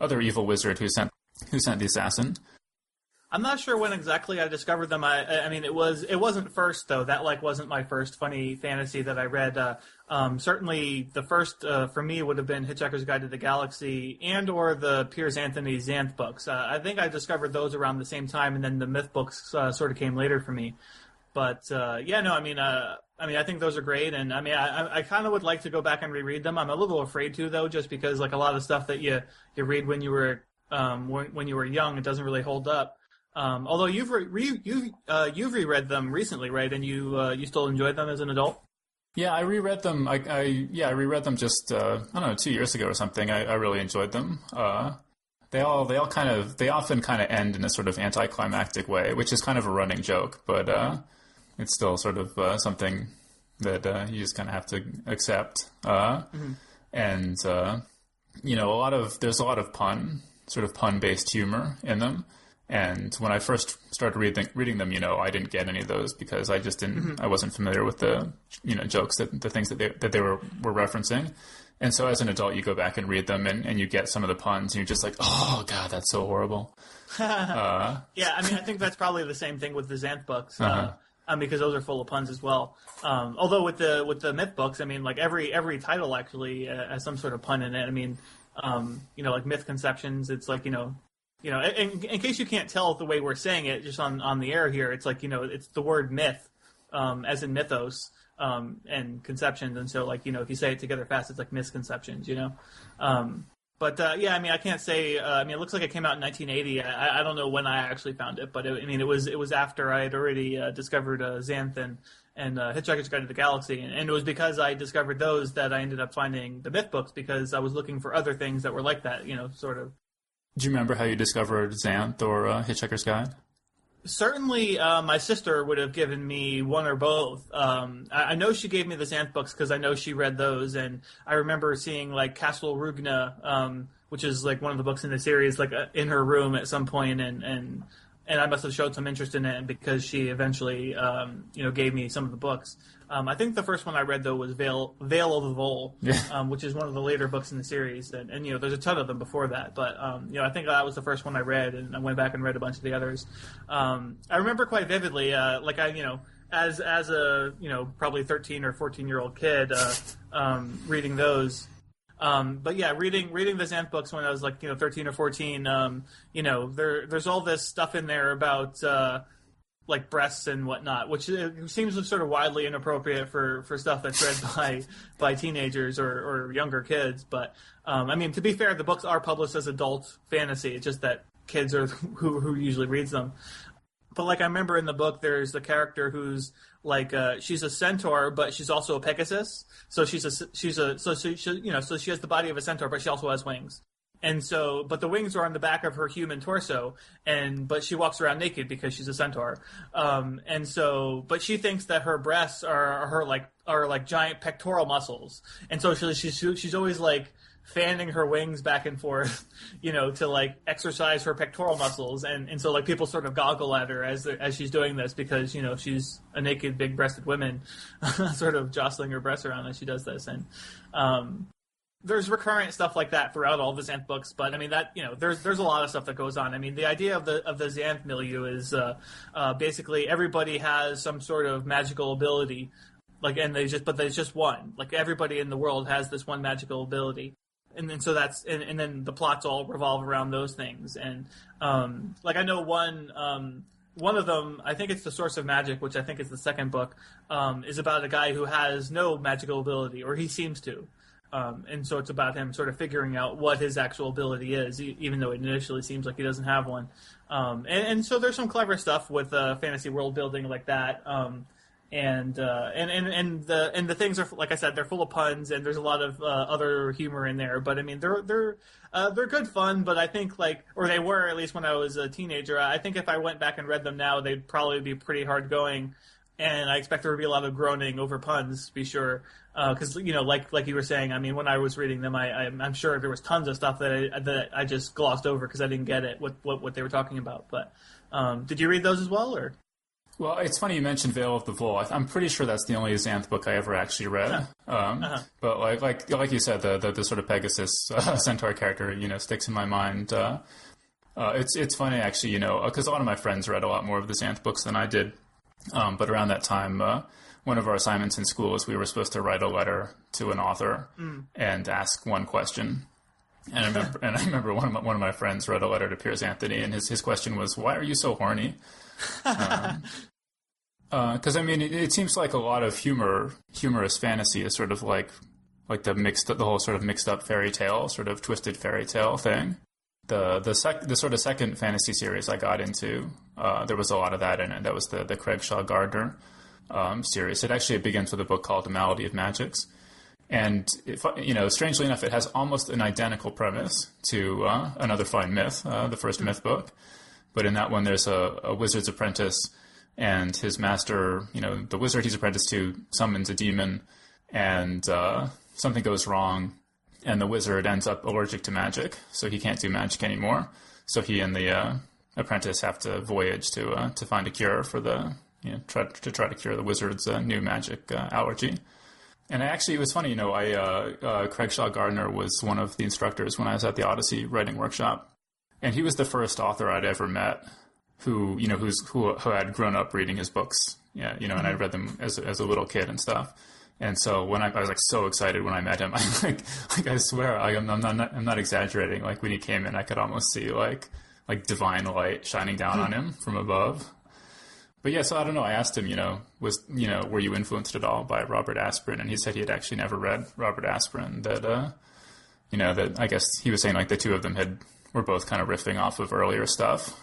other evil wizard who sent who sent the assassin. I'm not sure when exactly I discovered them. I, I mean, it was it wasn't first though. That like wasn't my first funny fantasy that I read. Uh, um, certainly, the first uh, for me would have been Hitchhiker's Guide to the Galaxy and or the Piers Anthony Xanth books. Uh, I think I discovered those around the same time, and then the myth books uh, sort of came later for me. But uh, yeah, no, I mean, uh, I mean, I think those are great, and I mean, I, I kind of would like to go back and reread them. I'm a little afraid to though, just because like a lot of stuff that you you read when you were um, when, when you were young, it doesn't really hold up. Um, although you've re- re- you've uh, you've reread them recently, right? And you uh, you still enjoyed them as an adult? Yeah, I reread them. I, I yeah, I reread them just uh, I don't know two years ago or something. I, I really enjoyed them. Uh, they all they all kind of they often kind of end in a sort of anticlimactic way, which is kind of a running joke, but uh, it's still sort of uh, something that you just kind of have to accept. Mm-hmm. And you know, a lot of there's a lot of pun, sort of pun based humor in them And when I first started reading reading them, you know, I didn't get any of those because I just didn't. I wasn't familiar with the you know jokes that the things that they that they were were referencing. And so as an adult, you go back and read them, and, and you get some of the puns, and you're just like, oh god, that's so horrible. Uh, Yeah, I mean, I think that's probably the same thing with the Xanth books, uh Uh-huh. um, because those are full of puns as well. Um, although with the with the myth books, I mean, like every every title actually uh, has some sort of pun in it. I mean, um, you know, like myth conceptions. It's like you know, you know, in, in case you can't tell the way we're saying it just on on the air here, it's like you know, it's the word myth, um, as in mythos. Um, and conceptions, and so like you know, if you say it together fast, it's like misconceptions, you know. Um, but uh, yeah, I mean, I can't say. Uh, I mean, it looks like it came out in 1980. I, I don't know when I actually found it, but it, I mean, it was it was after I had already uh, discovered uh, Xanth and uh, Hitchhiker's Guide to the Galaxy, and, and it was because I discovered those that I ended up finding the myth books because I was looking for other things that were like that, you know, sort of. Do you remember how you discovered Xanth or uh, Hitchhiker's Guide? Certainly, uh, my sister would have given me one or both. Um, I, I know she gave me the Xanth books because I know she read those, and I remember seeing like Castle Roogna, um, which is like one of the books in the series, like uh, in her room at some point, and and and I must have showed some interest in it because she eventually, um, you know, gave me some of the books. Um, I think the first one I read though was Vale, Vale of the Vole, um, which is one of the later books in the series, and, and you know, there's a ton of them before that, but um, you know, I think that was the first one I read, and I went back and read a bunch of the others. Um, I remember quite vividly, uh, like I, you know, as as a you know probably 13 or 14 year old kid, uh, um, reading those. Um, but yeah, reading reading the Xanth books when I was like you know 13 or 14, um, you know, there there's all this stuff in there about. Uh, like breasts and whatnot, which uh, seems sort of widely inappropriate for, for stuff that's read by by teenagers or, or younger kids. But um, I mean, to be fair, the books are published as adult fantasy. It's just that kids are who who usually reads them. But like I remember in the book, there's the character who's like uh, she's a centaur, but she's also a pegasus. So she's a she's a so she, she you know so she has the body of a centaur, but she also has wings. And so, but the wings are on the back of her human torso, and but she walks around naked because she's a centaur. Um, and so, but she thinks that her breasts are, are her like are like giant pectoral muscles, and so she, she's she's always like fanning her wings back and forth, you know, to like exercise her pectoral muscles, and and so like people sort of goggle at her as as she's doing this because you know she's a naked, big-breasted woman, sort of jostling her breasts around as she does this, and um, there's recurrent stuff like that throughout all the Xanth books, but I mean that you know there's there's a lot of stuff that goes on. I mean the idea of the of the Xanth milieu is uh, uh, basically everybody has some sort of magical ability, like and they just but there's just one. Like everybody in the world has this one magical ability, and then so that's and, and then the plots all revolve around those things. And um, like I know one. Um, one of them, I think it's the Source of Magic, which I think is the second book, um, is about a guy who has no magical ability, or he seems to. Um, and so it's about him sort of figuring out what his actual ability is, even though it initially seems like he doesn't have one. Um, and, and so there's some clever stuff with uh, fantasy world building like that. Um, and, uh, and and and the and the things are like I said, they're full of puns, and there's a lot of uh, other humor in there. But I mean, they're they're uh, they're good fun. But I think like, or they were at least when I was a teenager. I think if I went back and read them now, they'd probably be pretty hard going and I expect there would be a lot of groaning over puns, to be sure. Because you know, like like you were saying, I mean, when I was reading them, I, I I'm sure there was tons of stuff that I that I just glossed over because I didn't get it what, what what they were talking about. But um, did you read those as well, or Well, it's funny you mentioned Vale of the Vole. I'm pretty sure that's the only Xanth book I ever actually read. Um, Uh-huh. But like like like you said, the the, the sort of Pegasus uh, centaur character, you know, sticks in my mind. Uh, uh, it's it's funny actually, you know, because a lot of my friends read a lot more of the Xanth books than I did. Um, but around that time, uh, one of our assignments in school is we were supposed to write a letter to an author mm. and ask one question. And I remember, and I remember one of my, one of my friends wrote a letter to Piers Anthony, and his his question was, "Why are you so horny?" Um, uh, because I mean, it, it seems like a lot of humor, humorous fantasy is sort of like like the mixed, the whole sort of mixed up fairy tale, sort of twisted fairy tale thing. The the sec, the sort of second fantasy series I got into, uh, there was a lot of that in it. That was the the Craig Shaw Gardner um, series. It actually begins with a book called The Malady of Magics. And if, you know, strangely enough, it has almost an identical premise to uh, another fine myth, uh, the first myth book. But in that one, there's a, a wizard's apprentice, and his master, you know, the wizard he's apprenticed to, summons a demon, and uh, something goes wrong, and the wizard ends up allergic to magic, so he can't do magic anymore. So he and the uh, apprentice have to voyage to uh, to find a cure for the you know try to try to cure the wizard's uh, new magic uh, allergy. And actually, it was funny, you know, I uh, uh, Craig Shaw Gardner was one of the instructors when I was at the Odyssey writing workshop, and he was the first author I'd ever met who you know who's who, who had grown up reading his books, yeah, you know, and I read them as as a little kid and stuff. And so when I, I was like so excited when I met him, I like like I swear I, am I'm not I'm not exaggerating. Like when he came in, I could almost see like like divine light shining down on him from above. But yeah, so I don't know. I asked him, you know, was you know, were you influenced at all by Robert Asprin? And he said he had actually never read Robert Asprin. That uh, you know, that I guess he was saying like the two of them had were both kind of riffing off of earlier stuff.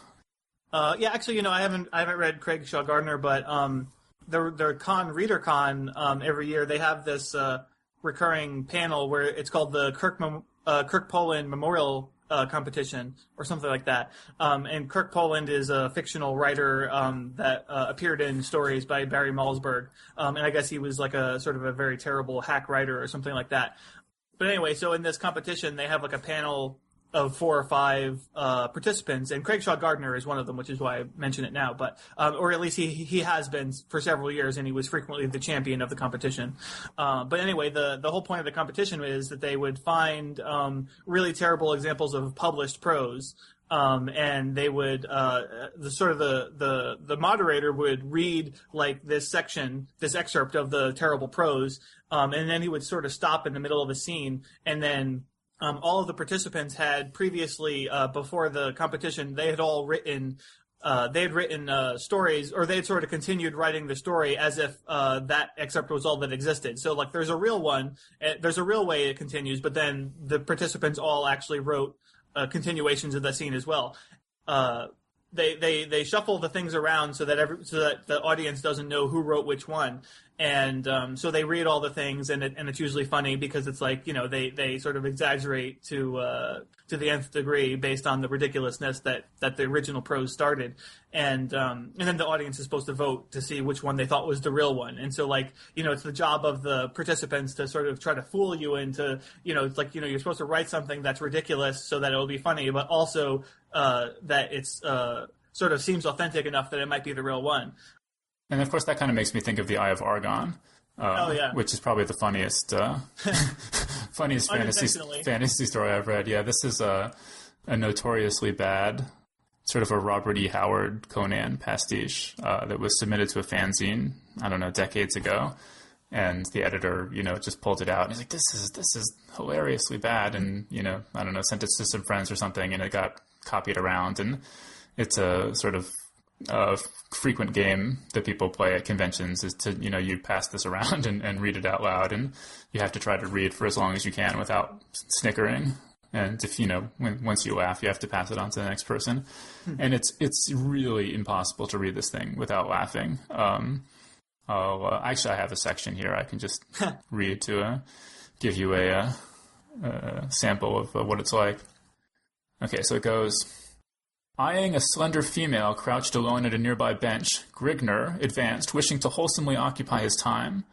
Uh, yeah, actually, you know, I haven't I haven't read Craig Shaw Gardner, but um, their their con Readercon um, every year they have this uh, recurring panel where it's called the Kirk uh, Kirk Poland Memorial uh, competition or something like that. Um, and Kirk Poland is a fictional writer um, that uh, appeared in stories by Barry Malzberg, um, and I guess he was like a sort of a very terrible hack writer or something like that. But anyway, so in this competition, they have like a panel of four or five uh, participants, and Craig Shaw Gardner is one of them, which is why I mention it now. But um, or at least he he has been for several years, and he was frequently the champion of the competition. Uh, but anyway, the the whole point of the competition is that they would find um, really terrible examples of published prose. Um, and they would uh, the sort of the, the the moderator would read like this section, this excerpt of the terrible prose, um, and then he would sort of stop in the middle of a scene and then um, all of the participants had previously, uh, before the competition, they had all written uh, they had written uh, stories, or they had sort of continued writing the story as if uh, that excerpt was all that existed. So, like, there's a real one, uh, there's a real way it continues, but then the participants all actually wrote uh, continuations of the scene as well. Uh, they, they they shuffle the things around so that every so that the audience doesn't know who wrote which one and um, so they read all the things, and it, and it's usually funny because it's like you know they, they sort of exaggerate to uh, to the nth degree based on the ridiculousness that, that the original prose started, and um, and then the audience is supposed to vote to see which one they thought was the real one, and so like you know it's the job of the participants to sort of try to fool you into you know it's like you know you're supposed to write something that's ridiculous so that it'll be funny, but also uh, that it's uh, sort of seems authentic enough that it might be the real one. And of course, that kind of makes me think of the Eye of Argon. Uh, oh, yeah. Which is probably the funniest, uh, funniest fantasy fantasy story I've read. Yeah, this is a, a notoriously bad, sort of a Robert E. Howard Conan pastiche uh, that was submitted to a fanzine. I don't know, decades ago, and the editor, you know, just pulled it out. And he's like, "This is this is hilariously bad," and you know, I don't know, sent it to some friends or something, and it got copied around, and it's a sort of a frequent game that people play at conventions is to, you know, you pass this around and, and read it out loud and you have to try to read for as long as you can without snickering. And if, you know, when, once you laugh, you have to pass it on to the next person. Hmm. And it's, it's really impossible to read this thing without laughing. Um, I'll, uh, actually, I have a section here I can just read to uh, give you a, uh, a sample of uh, what it's like. Okay, so it goes. Eyeing a slender female crouched alone at a nearby bench, Grignr advanced, wishing to wholesomely occupy his time.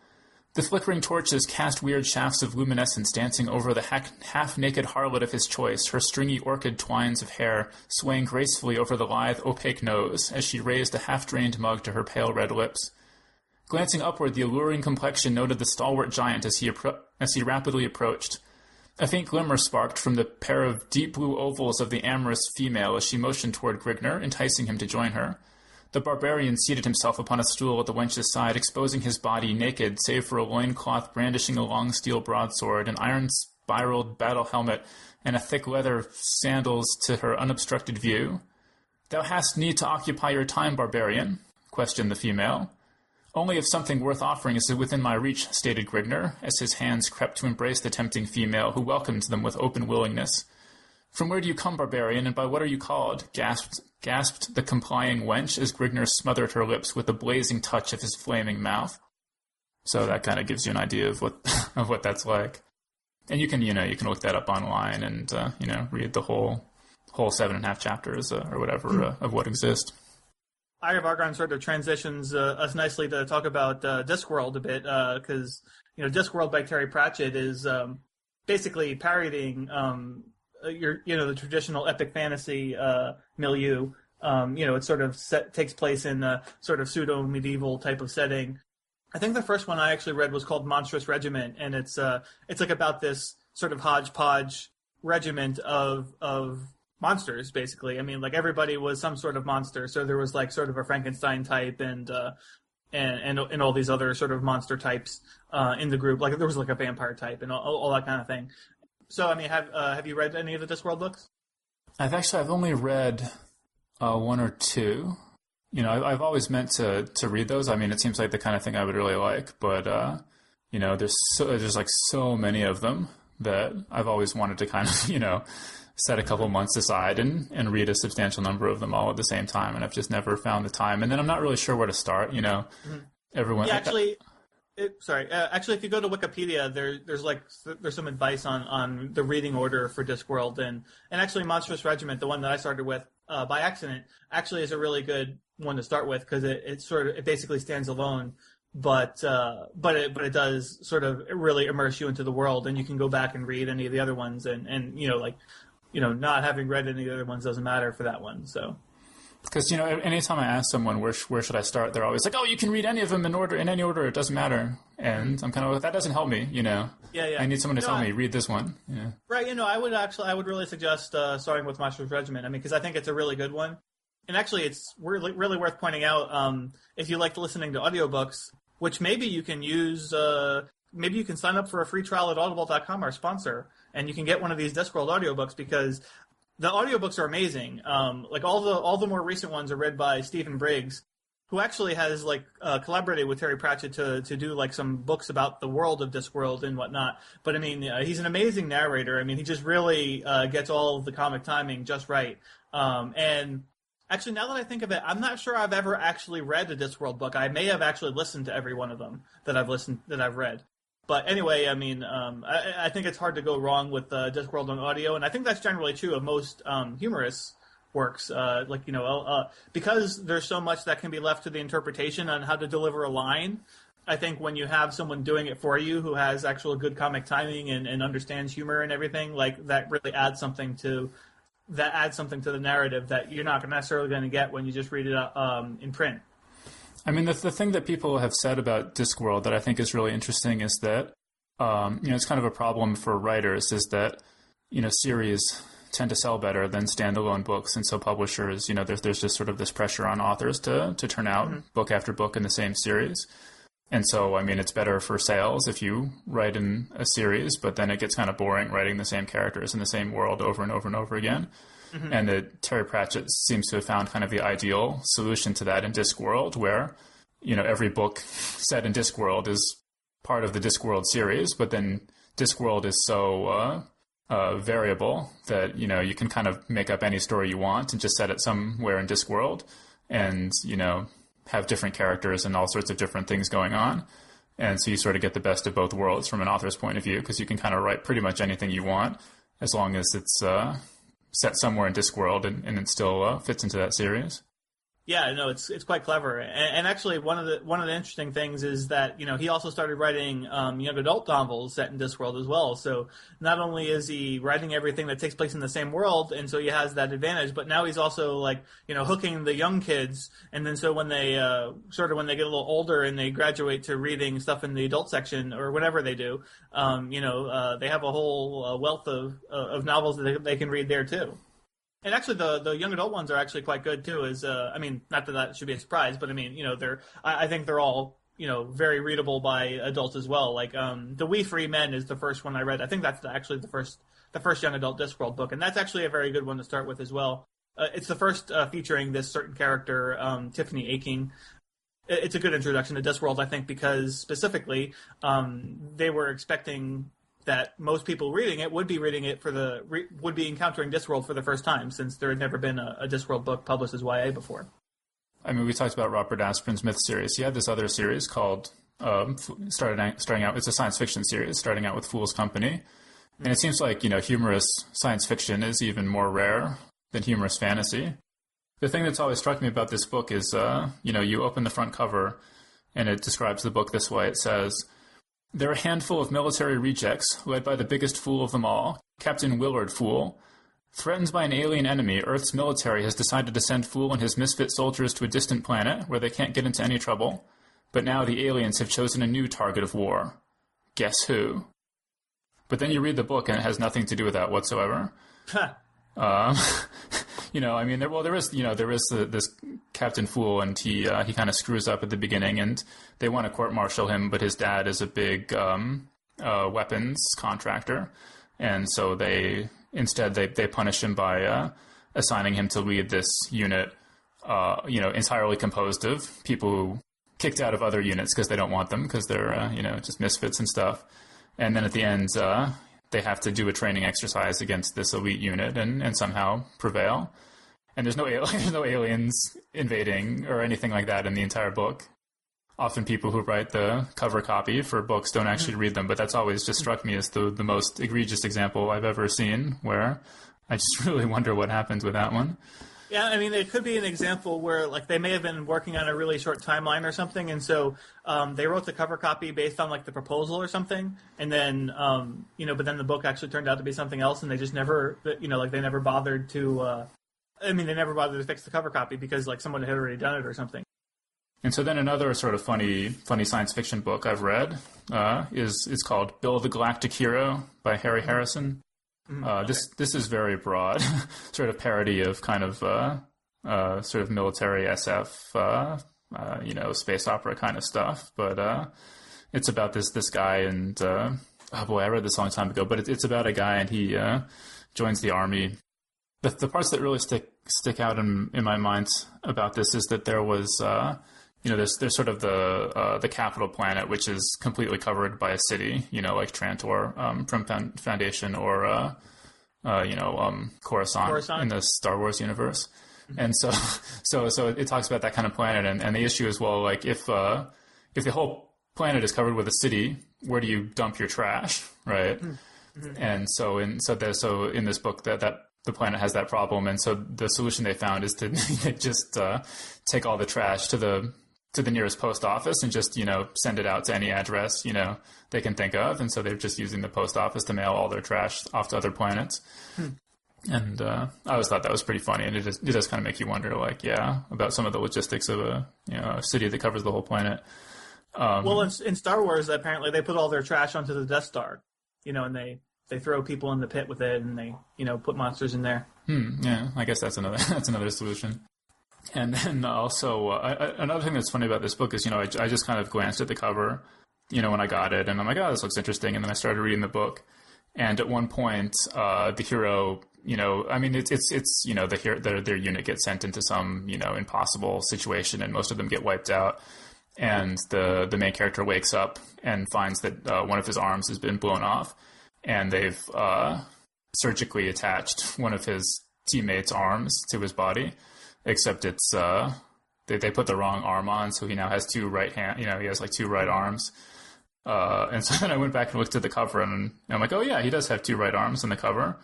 The flickering torches cast weird shafts of luminescence dancing over the half naked harlot of his choice, her stringy orchid twines of hair swaying gracefully over the lithe, opaque nose as she raised a half drained mug to her pale red lips. Glancing upward, the alluring complexion noted the stalwart giant as he, appro- as he rapidly approached. A faint glimmer sparked from the pair of deep blue ovals of the amorous female as she motioned toward Grignr, enticing him to join her. The barbarian seated himself upon a stool at the wench's side, exposing his body naked, save for a loincloth brandishing a long steel broadsword, an iron spiraled battle helmet, and a thick leather sandals to her unobstructed view. Thou hast need to occupy your time, barbarian, questioned the female. Only if something worth offering is within my reach, stated Grignr, as his hands crept to embrace the tempting female, who welcomed them with open willingness. From where do you come, barbarian, and by what are you called? gasped, gasped the complying wench as Grignr smothered her lips with the blazing touch of his flaming mouth. So that kind of gives you an idea of what of what that's like. And you can, you know, you can look that up online and uh, you know read the whole whole seven and a half chapters uh, or whatever uh, of what exists. Eye of Argon sort of transitions uh, us nicely to talk about uh, Discworld a bit because uh, you know Discworld by Terry Pratchett is um, basically parodying um, your you know the traditional epic fantasy uh, milieu Um, you know, it sort of set, takes place in a sort of pseudo medieval type of setting. I think the first one I actually read was called Monstrous Regiment, and it's uh, it's like about this sort of hodgepodge regiment of of monsters, basically. I mean, like everybody was some sort of monster, so there was like sort of a Frankenstein type and uh, and, and and all these other sort of monster types uh, in the group. Like there was like a vampire type and all, all that kind of thing. So, I mean, have uh, have you read any of the Discworld books? I've actually I've only read uh, one or two you know, I've always meant to to read those. I mean, it seems like the kind of thing I would really like, but uh, you know, there's so, there's like so many of them that I've always wanted to kind of you know set a couple months aside and and read a substantial number of them all at the same time, and I've just never found the time. And then I'm not really sure where to start. You know, mm-hmm. everyone. Yeah, actually. It, sorry. Uh, actually, if you go to Wikipedia, there, there's like there's some advice on, on the reading order for Discworld, and and actually Monstrous Regiment, the one that I started with uh, by accident, actually is a really good one to start with because it, it sort of it basically stands alone but uh, but it but it does sort of really immerse you into the world, and you can go back and read any of the other ones, and and you know like you know not having read any of the other ones doesn't matter for that one. So because you know anytime I ask someone where where should I start, they're always like, oh, you can read any of them in order in any order, it doesn't matter, and I'm kind of like that doesn't help me, you know. Yeah, yeah. I need someone to tell I, me read this one. Yeah. Right. You know, I would actually I would really suggest uh, starting with Monstrous Regiment. I mean, because I think it's a really good one and actually, it's really really worth pointing out um, if you like listening to audiobooks, which maybe you can use. Uh, maybe you can sign up for a free trial at Audible.com, our sponsor, and you can get one of these Discworld audiobooks because the audiobooks are amazing. Um, like all the all the more recent ones are read by Stephen Briggs, who actually has like uh, collaborated with Terry Pratchett to to do like some books about the world of Discworld and whatnot. But I mean, uh, he's an amazing narrator. I mean, he just really uh, gets all of the comic timing just right. Um, and Actually, now that I think of it, I'm not sure I've ever actually read a Discworld book. I may have actually listened to every one of them that I've listened that I've read. But anyway, I mean, um, I, I, think it's hard to go wrong with uh, Discworld on audio, and I think that's generally true of most um, humorous works. Uh, like you know, uh, because there's so much that can be left to the interpretation on how to deliver a line. I think when you have someone doing it for you who has actual good comic timing and, and understands humor and everything, like that really adds something to that adds something to the narrative that you're not necessarily going to get when you just read it um, in print. I mean, the, the thing that people have said about Discworld that I think is really interesting is that, um, you know, it's kind of a problem for writers is that, you know, series tend to sell better than standalone books. And so publishers, you know, there's, there's just sort of this pressure on authors to, to turn out mm-hmm. book after book in the same series. And so, I mean, it's better for sales if you write in a series, but then it gets kind of boring writing the same characters in the same world over and over and over again. Mm-hmm. And that Terry Pratchett seems to have found kind of the ideal solution to that in Discworld, where, you know, every book set in Discworld is part of the Discworld series, but then Discworld is so uh, uh, variable that, you know, you can kind of make up any story you want and just set it somewhere in Discworld. And, you know, have different characters and all sorts of different things going on. And so you sort of get the best of both worlds from an author's point of view because you can kind of write pretty much anything you want as long as it's uh, set somewhere in Discworld and, and it still uh, fits into that series. Yeah, no, it's it's quite clever, and, and, actually one of the one of the interesting things is that you know he also started writing um, young adult novels set in Discworld as well. So not only is he writing everything that takes place in the same world, and so he has that advantage, but now he's also like you know hooking the young kids, and then so when they uh, sort of when they get a little older and they graduate to reading stuff in the adult section or whatever they do, um, you know uh, they have a whole uh, wealth of uh, of novels that they can read there too. And actually, the the young adult ones are actually quite good too. Is uh, I mean, not that that should be a surprise, but I mean, you know, they're I, I think they're all you know very readable by adults as well. Like um, the Wee Free Men is the first one I read. I think that's actually the first the first young adult Discworld book, and that's actually a very good one to start with as well. Uh, it's the first uh, featuring this certain character, um, Tiffany Aching. It's a good introduction to Discworld, I think, because specifically um, they were expecting that most people reading it would be reading it for the re, would be encountering Discworld for the first time since there had never been a, a Discworld book published as YA before. I mean, we talked about Robert Asprin's Myth series. He had this other series called um, started starting out. It's a science fiction series starting out with Phule's Company, and it seems like you know humorous science fiction is even more rare than humorous fantasy. The thing that's always struck me about this book is, uh, you know, you open the front cover, and it describes the book this way. It says they're a handful of military rejects, led by the biggest fool of them all, Captain Willard Phule. Threatened by an alien enemy, Earth's military has decided to send Phule and his misfit soldiers to a distant planet where they can't get into any trouble. But now the aliens have chosen a new target of war. Guess who? But then you read the book and it has nothing to do with that whatsoever. Um, you know, I mean, there, well, there is, you know, there is the, this Captain Phule, and he uh, he kind of screws up at the beginning, and they want to court martial him, but his dad is a big um, uh, weapons contractor, and so they instead they they punish him by uh, assigning him to lead this unit, uh, you know, entirely composed of people who kicked out of other units because they don't want them because they're uh, you know just misfits and stuff, and then at the end uh, they have to do a training exercise against this elite unit and, and somehow prevail. And there's no there's no aliens invading or anything like that in the entire book. Often people who write the cover copy for books don't actually mm-hmm. read them, but that's always just struck me as the the most egregious example I've ever seen where I just really wonder what happens with that one. Yeah, I mean, it could be an example where, like, they may have been working on a really short timeline or something, and so um, they wrote the cover copy based on like the proposal or something, and then um, you know, but then the book actually turned out to be something else, and they just never, you know, like they never bothered to. Uh, I mean, they never bothered to fix the cover copy because like someone had already done it or something. And so then another sort of funny, funny science fiction book I've read uh, is is called Bill the Galactic Hero by Harry Harrison. Uh, this this is very broad, sort of parody of kind of uh, uh, sort of military SF, uh, you know, space opera kind of stuff. But it's about this this guy and oh boy, I read this a long time ago. But it, it's about a guy and he joins the army. The, the parts that really stick stick out in in my mind about this is that there was you know, there's there's sort of the uh, the capital planet, which is completely covered by a city, you know, like Trantor um, from Foundation or uh, uh, you know um, Coruscant, Coruscant. in the Star Wars universe. And so, so, so it talks about that kind of planet, and, and the issue is well, like if uh, if the whole planet is covered with a city, where do you dump your trash, right? And so in so there, so in this book that that the planet has that problem, and so the solution they found is to just uh, take all the trash to the to the nearest post office and just you know send it out to any address you know they can think of, and so they're just using the post office to mail all their trash off to other planets. And uh, I always thought that was pretty funny, and it, just, it does kind of make you wonder, like, yeah, about some of the logistics of a you know a city that covers the whole planet. Um, Well, in, in Star Wars, apparently they put all their trash onto the Death Star, you know, and they they throw people in the pit with it, and they you know put monsters in there. Hmm, yeah, I guess that's another that's another solution. And then also uh, I, another thing that's funny about this book is you know I, I just kind of glanced at the cover, you know when I got it, and I'm like, oh, this looks interesting, and then I started reading the book, and at one point uh, the hero, you know, I mean it's it's it's you know the their their unit gets sent into some you know impossible situation, and most of them get wiped out. And the the main character wakes up and finds that uh, one of his arms has been blown off, and they've uh, surgically attached one of his teammates' arms to his body, except it's uh, they they put the wrong arm on, so he now has two right hand. You know, he has like two right arms. Uh, and so then I went back and looked at the cover, and I'm like, oh yeah, he does have two right arms on the cover,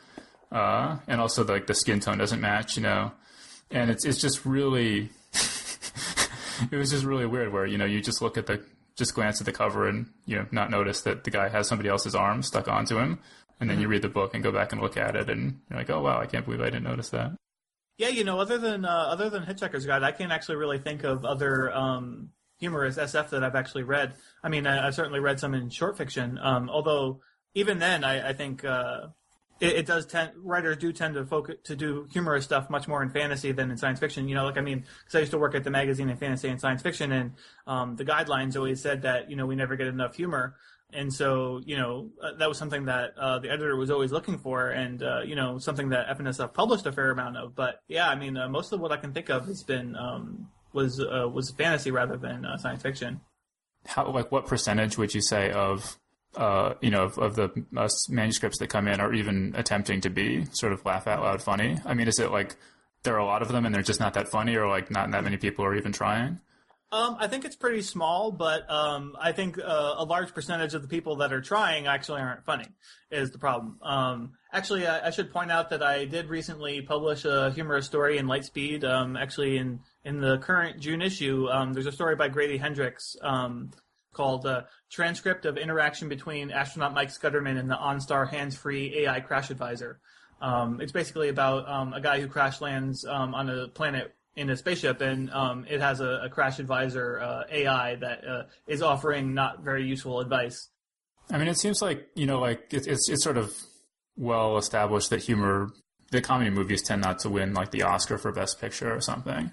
uh, and also like the skin tone doesn't match, you know, and it's it's just really, it was just really weird where you know you just look at the just glance at the cover and you know not notice that the guy has somebody else's arm stuck onto him, and then you read the book and go back and look at it, and you're like, oh wow, I can't believe I didn't notice that. Yeah, you know, other than uh, other than Hitchhiker's Guide, I can't actually really think of other um, humorous SF that I've actually read. I mean, I, I've certainly read some in short fiction, um, although even then, I, I think uh, it, it does tend writers do tend to focus to do humorous stuff much more in fantasy than in science fiction. You know, like I mean, because I used to work at the magazine in fantasy and science fiction, and um, the guidelines always said that you know we never get enough humor. And so, you know, uh, that was something that uh, the editor was always looking for, and uh, you know, something that F&SF published a fair amount of. But yeah, I mean, uh, most of what I can think of has been um, was uh, was fantasy rather than uh, science fiction. How like what percentage would you say of you know of, of the manuscripts that come in are even attempting to be sort of laugh out loud funny? I mean, is it like there are a lot of them and they're just not that funny, or like not that many people are even trying? Um, I think it's pretty small, but um, I think uh, a large percentage of the people that are trying actually aren't funny. Is the problem? Um, actually, I, I should point out that I did recently publish a humorous story in Lightspeed. Um, actually, in in the current June issue, um, there's a story by Grady Hendrix um, called uh, "Transcript of Interaction Between Astronaut Mike Scudderman and the OnStar Hands-Free AI Crash Advisor." It's basically about a guy who crash lands on a planet in a spaceship, and um, it has a, a crash advisor uh, AI that uh, is offering not very useful advice. I mean, it seems like you know, like it, it's it's sort of well established that humor, the comedy movies tend not to win like the Oscar for Best Picture or something,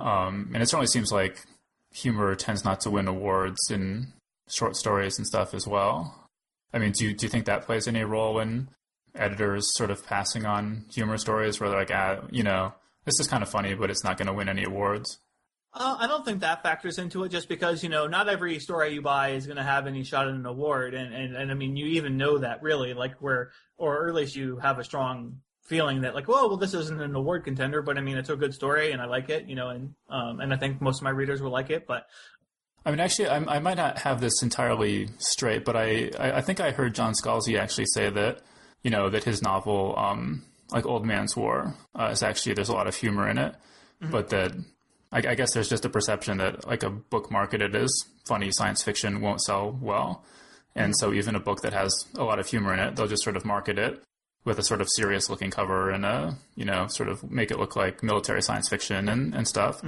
um, and it certainly seems like humor tends not to win awards in short stories and stuff as well. I mean, do you, do you think that plays any role in editors sort of passing on humor stories where they're like, ah, you know, this is kind of funny, but it's not going to win any awards? Uh, I don't think that factors into it just because, you know, not every story you buy is going to have any shot at an award. And, and, and I mean, you even know that really, like where, or at least you have a strong feeling that like, well, well, this isn't an award contender, but I mean, it's a good story and I like it, you know, and, um, and I think most of my readers will like it, but I mean, actually, I, I might not have this entirely straight, but I, I, I think I heard John Scalzi actually say that, you know, that his novel, um, like Old Man's War, uh, is actually, there's a lot of humor in it, but that I, I guess there's just a perception that like a book marketed as funny science fiction won't sell well. And so even a book that has a lot of humor in it, they'll just sort of market it with a sort of serious looking cover and a, you know, sort of make it look like military science fiction and, and stuff.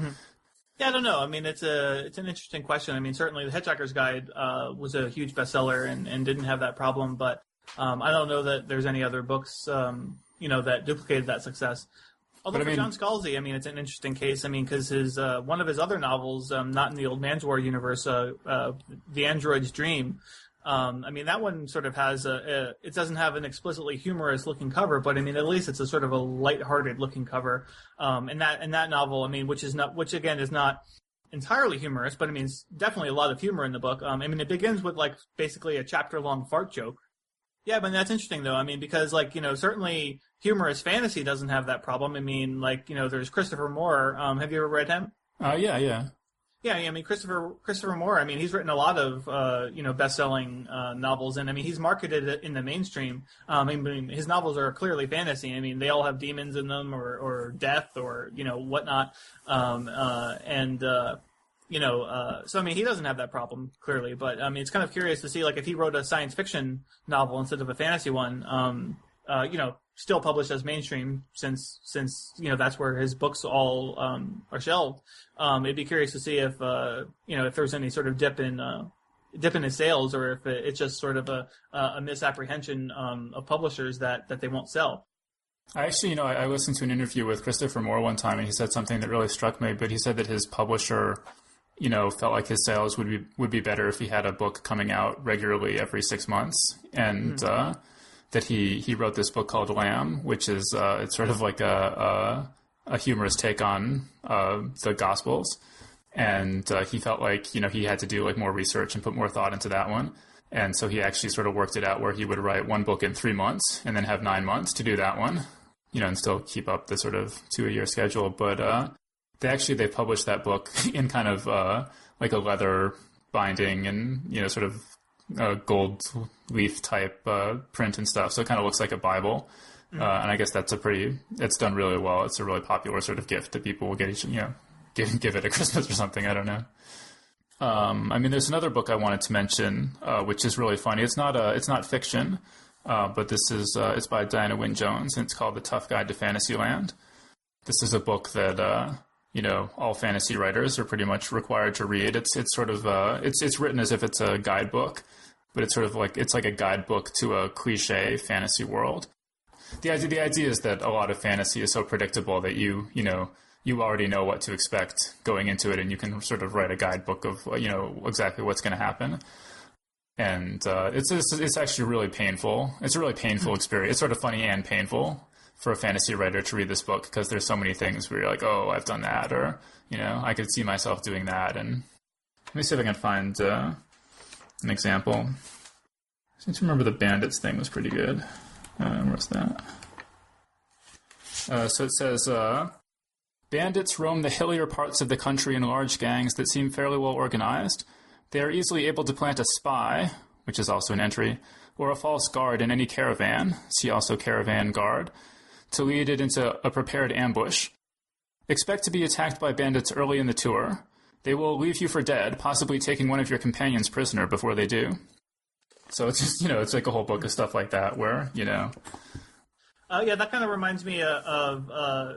Yeah, I don't know. I mean, it's a it's an interesting question. I mean, certainly the Hitchhiker's Guide uh, was a huge bestseller and, and didn't have that problem, but um, I don't know that there's any other books um, you know that duplicated that success. Although But I for mean- John Scalzi, I mean, it's an interesting case. I mean, because his uh, one of his other novels, um, not in the Old Man's War universe, uh, uh, The Android's Dream. Um, I mean, that one sort of has a, a. It doesn't have an explicitly humorous looking cover, but I mean, at least it's a sort of a light-hearted looking cover. Um, and that and that novel, I mean, which is not, which again is not entirely humorous, but I mean, it's definitely a lot of humor in the book. Um, I mean, it begins with like basically a chapter-long fart joke. Yeah, but that's interesting though. I mean, because like you know, certainly humorous fantasy doesn't have that problem. I mean, like you know, there's Christopher Moore. Um, have you ever read him? Uh, yeah, yeah. Yeah, I mean Christopher Christopher Moore. I mean, he's written a lot of uh, you know best-selling uh, novels, and I mean he's marketed it in the mainstream. Um, I mean, his novels are clearly fantasy. I mean, they all have demons in them, or, or death, or you know whatnot. Um, uh, and uh, you know, uh, so I mean, he doesn't have that problem clearly. But I mean, it's kind of curious to see like if he wrote a science fiction novel instead of a fantasy one. Um, uh, you know, still published as mainstream since since you know that's where his books all um, are shelved. Um, it'd be curious to see if uh, you know if there's any sort of dip in uh, dip in his sales, or if it, it's just sort of a a misapprehension um, of publishers that that they won't sell. I actually, you know, I, I listened to an interview with Christopher Moore one time, and he said something that really struck me. But he said that his publisher, you know, felt like his sales would be would be better if he had a book coming out regularly every six months, and uh, that he he wrote this book called Lamb, which is uh, it's sort of like a a, a humorous take on uh, the Gospels, and uh, he felt like you know he had to do like more research and put more thought into that one. And so he actually sort of worked it out where he would write one book in three months and then have nine months to do that one you know, and still keep up the sort of two a year schedule. But uh, they actually they published that book in kind of uh, like a leather binding and you know sort of uh, gold leaf type uh, print and stuff. So it kind of looks like a Bible. Uh, and I guess that's a pretty it's done really well. It's a really popular sort of gift that people will get each you know give give it at Christmas or something. I don't know. Um, I mean, there's another book I wanted to mention, uh, which is really funny. It's not a, it's not fiction, uh, but this is uh, it's by Diana Wynne Jones, and it's called The Tough Guide to Fantasyland. This is a book that uh, you know all fantasy writers are pretty much required to read. It's it's sort of uh, it's it's written as if it's a guidebook, but it's sort of like it's like a guidebook to a cliche fantasy world. The idea the idea is that a lot of fantasy is so predictable that you you know you already know what to expect going into it, and you can sort of write a guidebook of you know exactly what's going to happen and uh, it's, it's it's actually really painful. It's a really painful experience. It's sort of funny and painful for a fantasy writer to read this book because there's so many things where you're like, oh, I've done that, or you know, I could see myself doing that. And let me see if I can find uh, an example. I seem to remember the bandits thing was pretty good. Uh, where's that? Uh, so it says. Uh, Bandits roam the hillier parts of the country in large gangs that seem fairly well organized. They are easily able to plant a spy, which is also an entry, or a false guard in any caravan, see also caravan guard, to lead it into a prepared ambush. Expect to be attacked by bandits early in the tour. They will leave you for dead, possibly taking one of your companions prisoner before they do. So it's just, you know, it's like a whole book of stuff like that where, you know, Uh, yeah, that kind of reminds me uh, of. Uh,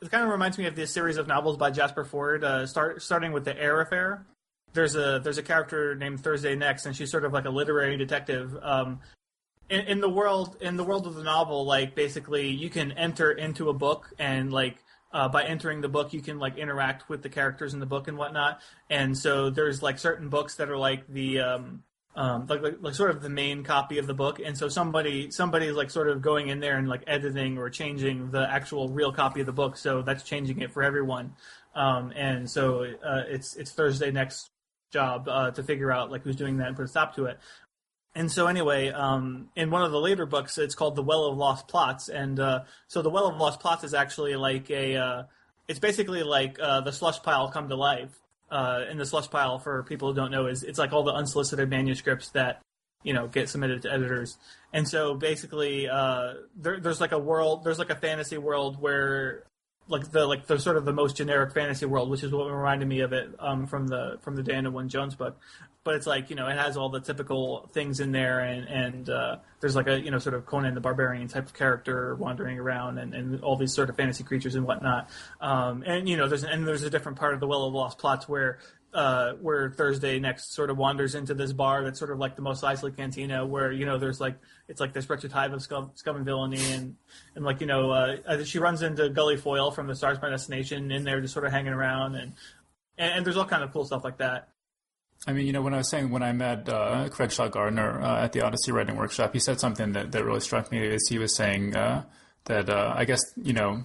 it kind of reminds me of this series of novels by Jasper Fforde, uh, start, starting with the Eyre Affair. There's a there's a character named Thursday Next, and she's sort of like a literary detective. Um, in, in the world in the world of the novel, like basically you can enter into a book and like uh, by entering the book, you can like interact with the characters in the book and whatnot. And so there's like certain books that are like the um, um, like, like like sort of the main copy of the book. And so somebody somebody is like sort of going in there and like editing or changing the actual real copy of the book. So that's changing it for everyone. Um, and so uh, it's it's Thursday next job uh, to figure out like who's doing that and put a stop to it. And so anyway, um, in one of the later books, it's called The Well of Lost Plots, and uh, so The Well of Lost Plots is actually like a, uh, it's basically like uh, the slush pile come to life. Uh, and the slush pile, for people who don't know, is it's like all the unsolicited manuscripts that you know get submitted to editors. And so basically, uh, there, there's like a world, there's like a fantasy world where like the like the sort of the most generic fantasy world, which is what reminded me of it um, from the from the Diana Wynne Jones book but it's like you know it has all the typical things in there and and uh, there's like a you know sort of Conan the Barbarian type of character wandering around and, and all these sort of fantasy creatures and whatnot um, and you know there's and there's a different part of the Well of Lost plots where uh, where Thursday next sort of wanders into this bar that's sort of like the Mos Eisley Cantina, where you know there's like it's like this wretched hive of scum, scum and villainy, and and like you know uh, she runs into Gully Foyle from the Stars My Destination in there, just sort of hanging around, and, and and there's all kind of cool stuff like that. I mean, you know, when I was saying when I met uh, Craig Shaw Gardner uh, at the Odyssey Writing Workshop, he said something that, that really struck me. Is he was saying uh, that uh, I guess you know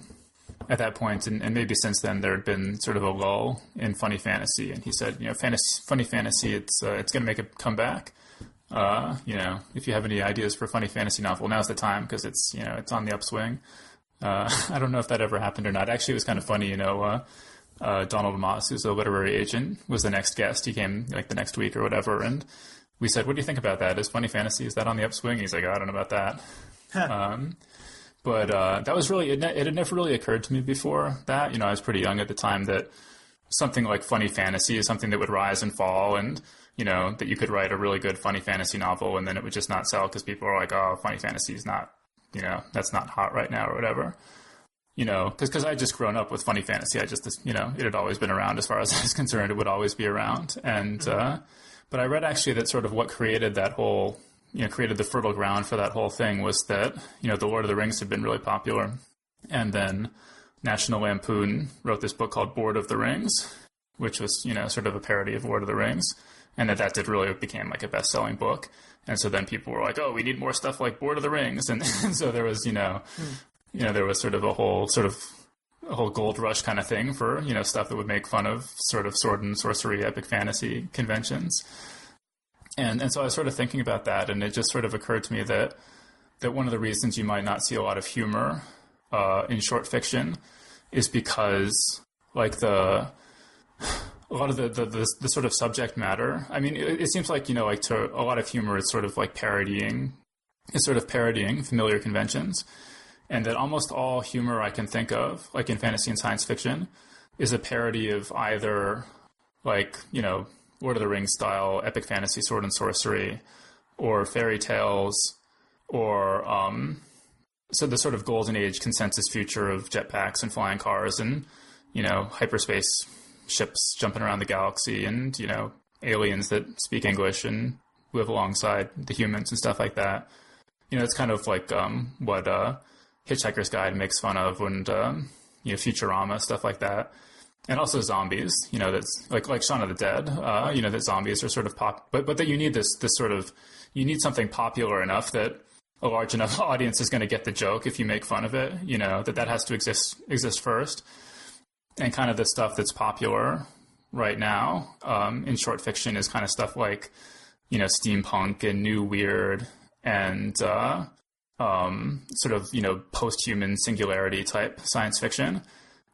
at that point, and, and, maybe since then, there had been sort of a lull in funny fantasy, and he said, you know, fantasy, funny fantasy, it's uh, it's going to make a comeback. Uh, you know, if you have any ideas for a funny fantasy novel, now's the time because it's you know it's on the upswing. I don't know if that ever happened or not. Actually, it was kind of funny, you know uh, Donald Maass, who's a literary agent, was the next guest. He came like the next week or whatever, and we said, "What do you think about that? Is funny fantasy is that on the upswing?" He's like, "I don't know about that." um, but uh, that was really it, it. had never really occurred to me before that. You know, I was pretty young at the time that something like funny fantasy is something that would rise and fall, and you know that you could write a really good funny fantasy novel, and then it would just not sell because people are like, "Oh, funny fantasy is not." You know, that's not hot right now or whatever you know, because because I just grown up with funny fantasy. I just you know it had always been around as far as I was concerned. It would always be around. And mm-hmm. uh, but I read actually that sort of what created that whole you know created the fertile ground for that whole thing was that you know the Lord of the Rings had been really popular, and then National Lampoon wrote this book called Bored of the Rings, which was you know sort of a parody of Lord of the Rings, and that that did really became like a best selling book. And so then people were like, "Oh, we need more stuff like Bored of the Rings," and, and so there was, you know, mm you know, there was sort of a whole sort of a whole gold rush kind of thing for you know stuff that would make fun of sort of sword and sorcery epic fantasy conventions. And and so I was sort of thinking about that, and it just sort of occurred to me that that one of the reasons you might not see a lot of humor uh, in short fiction is because like the a lot of the, the, the, the, sort of subject matter. I mean, it, it, seems like, you know, like to a lot of humor is sort of like parodying, is sort of parodying familiar conventions and that almost all humor I can think of, like in fantasy and science fiction, is a parody of either like, you know, Lord of the Rings style epic fantasy sword and sorcery or fairy tales or um, so the sort of golden age consensus future of jetpacks and flying cars and, you know, hyperspace ships jumping around the galaxy and, you know, aliens that speak English and live alongside the humans and stuff like that. You know, it's kind of like um, what uh, Hitchhiker's Guide makes fun of, and um, you know Futurama stuff like that, and also zombies. You know that's like like Shaun of the Dead. Uh, you know that zombies are sort of pop, but but that you need this this sort of you need something popular enough that a large enough audience is going to get the joke if you make fun of it. You know that that has to exist exist first, and kind of the stuff that's popular right now um, in short fiction is kind of stuff like you know steampunk and new weird and uh, um, sort of you know post-human singularity type science fiction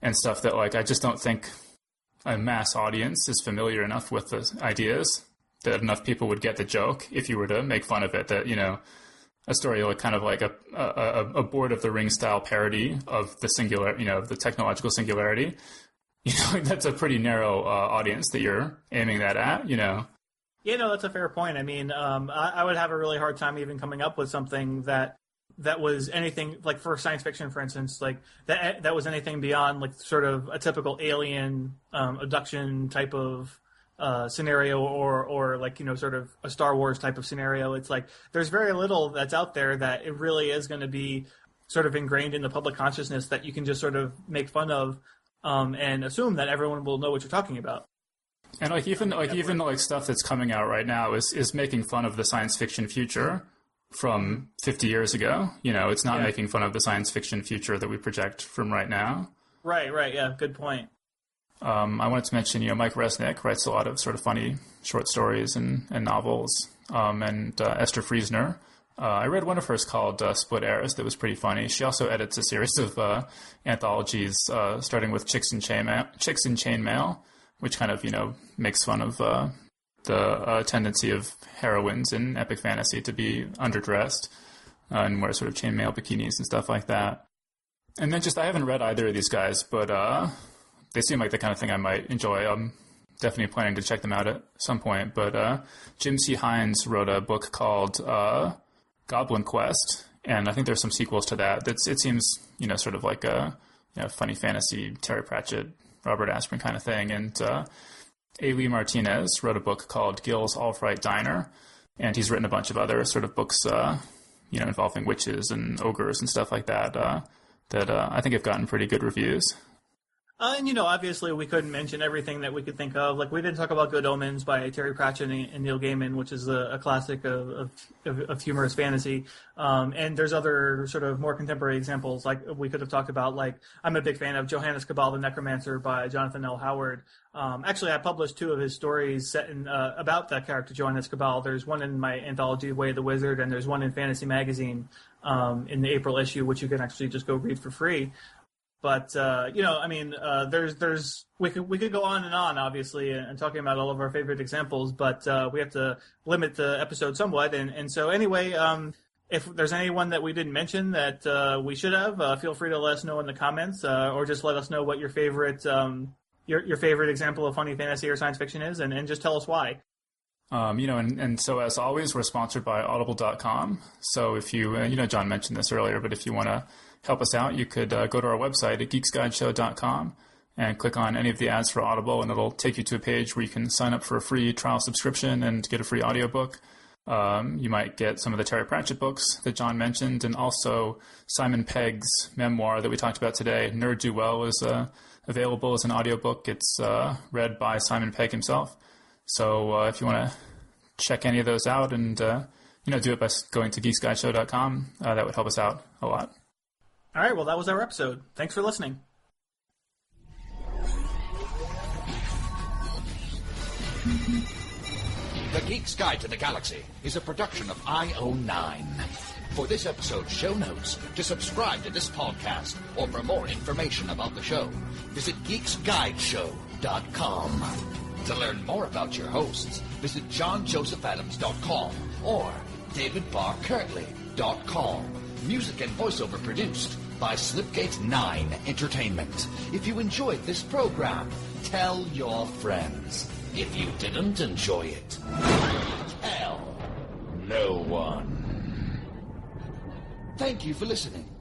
and stuff that like I just don't think a mass audience is familiar enough with the ideas that enough people would get the joke if you were to make fun of it. That you know a story like kind of like a a, a Bored of the Ring style parody of the singular you know the technological singularity. You know that's a pretty narrow uh, audience that you're aiming that at. You know. Yeah, no, that's a fair point. I mean, um, I, I would have a really hard time even coming up with something that that was anything like for science fiction, for instance, like that that was anything beyond like sort of a typical alien um, abduction type of uh, scenario or or like you know sort of a Star Wars type of scenario. It's like there's very little that's out there that it really is going to be sort of ingrained in the public consciousness that you can just sort of make fun of um, and assume that everyone will know what you're talking about. And like even like even like stuff that's coming out right now is is making fun of the science fiction future from 50 years ago. You know, it's not Yeah. making fun of the science fiction future that we project from right now. Right, right, yeah, good point. Um, I wanted to mention, you know, Mike Resnick writes a lot of sort of funny short stories and, and novels, um, and uh, Esther Friesner. Uh, I read one of hers called uh, Split Heirs that was pretty funny. She also edits a series of uh, anthologies, uh, starting with Chicks in Chainmail, Chicks in Chainmail, which kind of you know makes fun of uh, the uh, tendency of heroines in epic fantasy to be underdressed uh, and wear sort of chainmail bikinis and stuff like that. And then just I haven't read either of these guys, but uh, they seem like the kind of thing I might enjoy. I'm definitely planning to check them out at some point. But uh, Jim C. Hines wrote a book called uh, Goblin Quest, and I think there's some sequels to that. That's it seems you know sort of like a you know, funny fantasy Terry Pratchett, Robert Asprin kind of thing. And uh, A. Martinez wrote a book called Gil's All Fright Diner, and he's written a bunch of other sort of books, uh, you know, involving witches and ogres and stuff like that. Uh, that uh, I think have gotten pretty good reviews. Uh, and you know, obviously, we couldn't mention everything that we could think of. Like we didn't talk about Good Omens by Terry Pratchett and, Neil Gaiman, which is a, a classic of, of, of, of humorous fantasy. Um, and there's other sort of more contemporary examples. Like we could have talked about. Like I'm a big fan of Johannes Cabal the Necromancer by Jonathan L. Howard. Um, actually, I published two of his stories set in uh, about that character, Johannes Cabal. There's one in my anthology, Way of the Wizard, and there's one in Fantasy Magazine um, in the April issue, which you can actually just go read for free. But uh, you know, I mean, uh, there's there's we could we could go on and on, obviously, and, and talking about all of our favorite examples, but uh, we have to limit the episode somewhat. And and so anyway, um, if there's anyone that we didn't mention that uh, we should have, uh, feel free to let us know in the comments, uh, or just let us know what your favorite um, your your favorite example of funny fantasy or science fiction is, and, and just tell us why. Um, you know, and, and so as always, we're sponsored by Audible.com. So if you, you know, John mentioned this earlier, but if you want to help us out, you could uh, go to our website at geeksguideshow.com and click on any of the ads for Audible, and it'll take you to a page where you can sign up for a free trial subscription and get a free audiobook. Um, you might get some of the Terry Pratchett books that John mentioned, and also Simon Pegg's memoir that we talked about today, Nerd Do Well, is uh, available as an audiobook. It's uh, read by Simon Pegg himself. So uh, if you want to check any of those out and uh, you know do it by going to geeksguideshow.com, uh, that would help us out a lot. All right, well, that was our episode. Thanks for listening. The Geek's Guide to the Galaxy is a production of IO9. For this episode's show notes, to subscribe to this podcast, or for more information about the show, visit geeksguideshow.com. To learn more about your hosts, visit johnjosephadams.com or davidbarkirtley.com. Music and voiceover produced by Slipgate 9 Entertainment. If you enjoyed this program, tell your friends. If you didn't enjoy it, tell no one. Thank you for listening.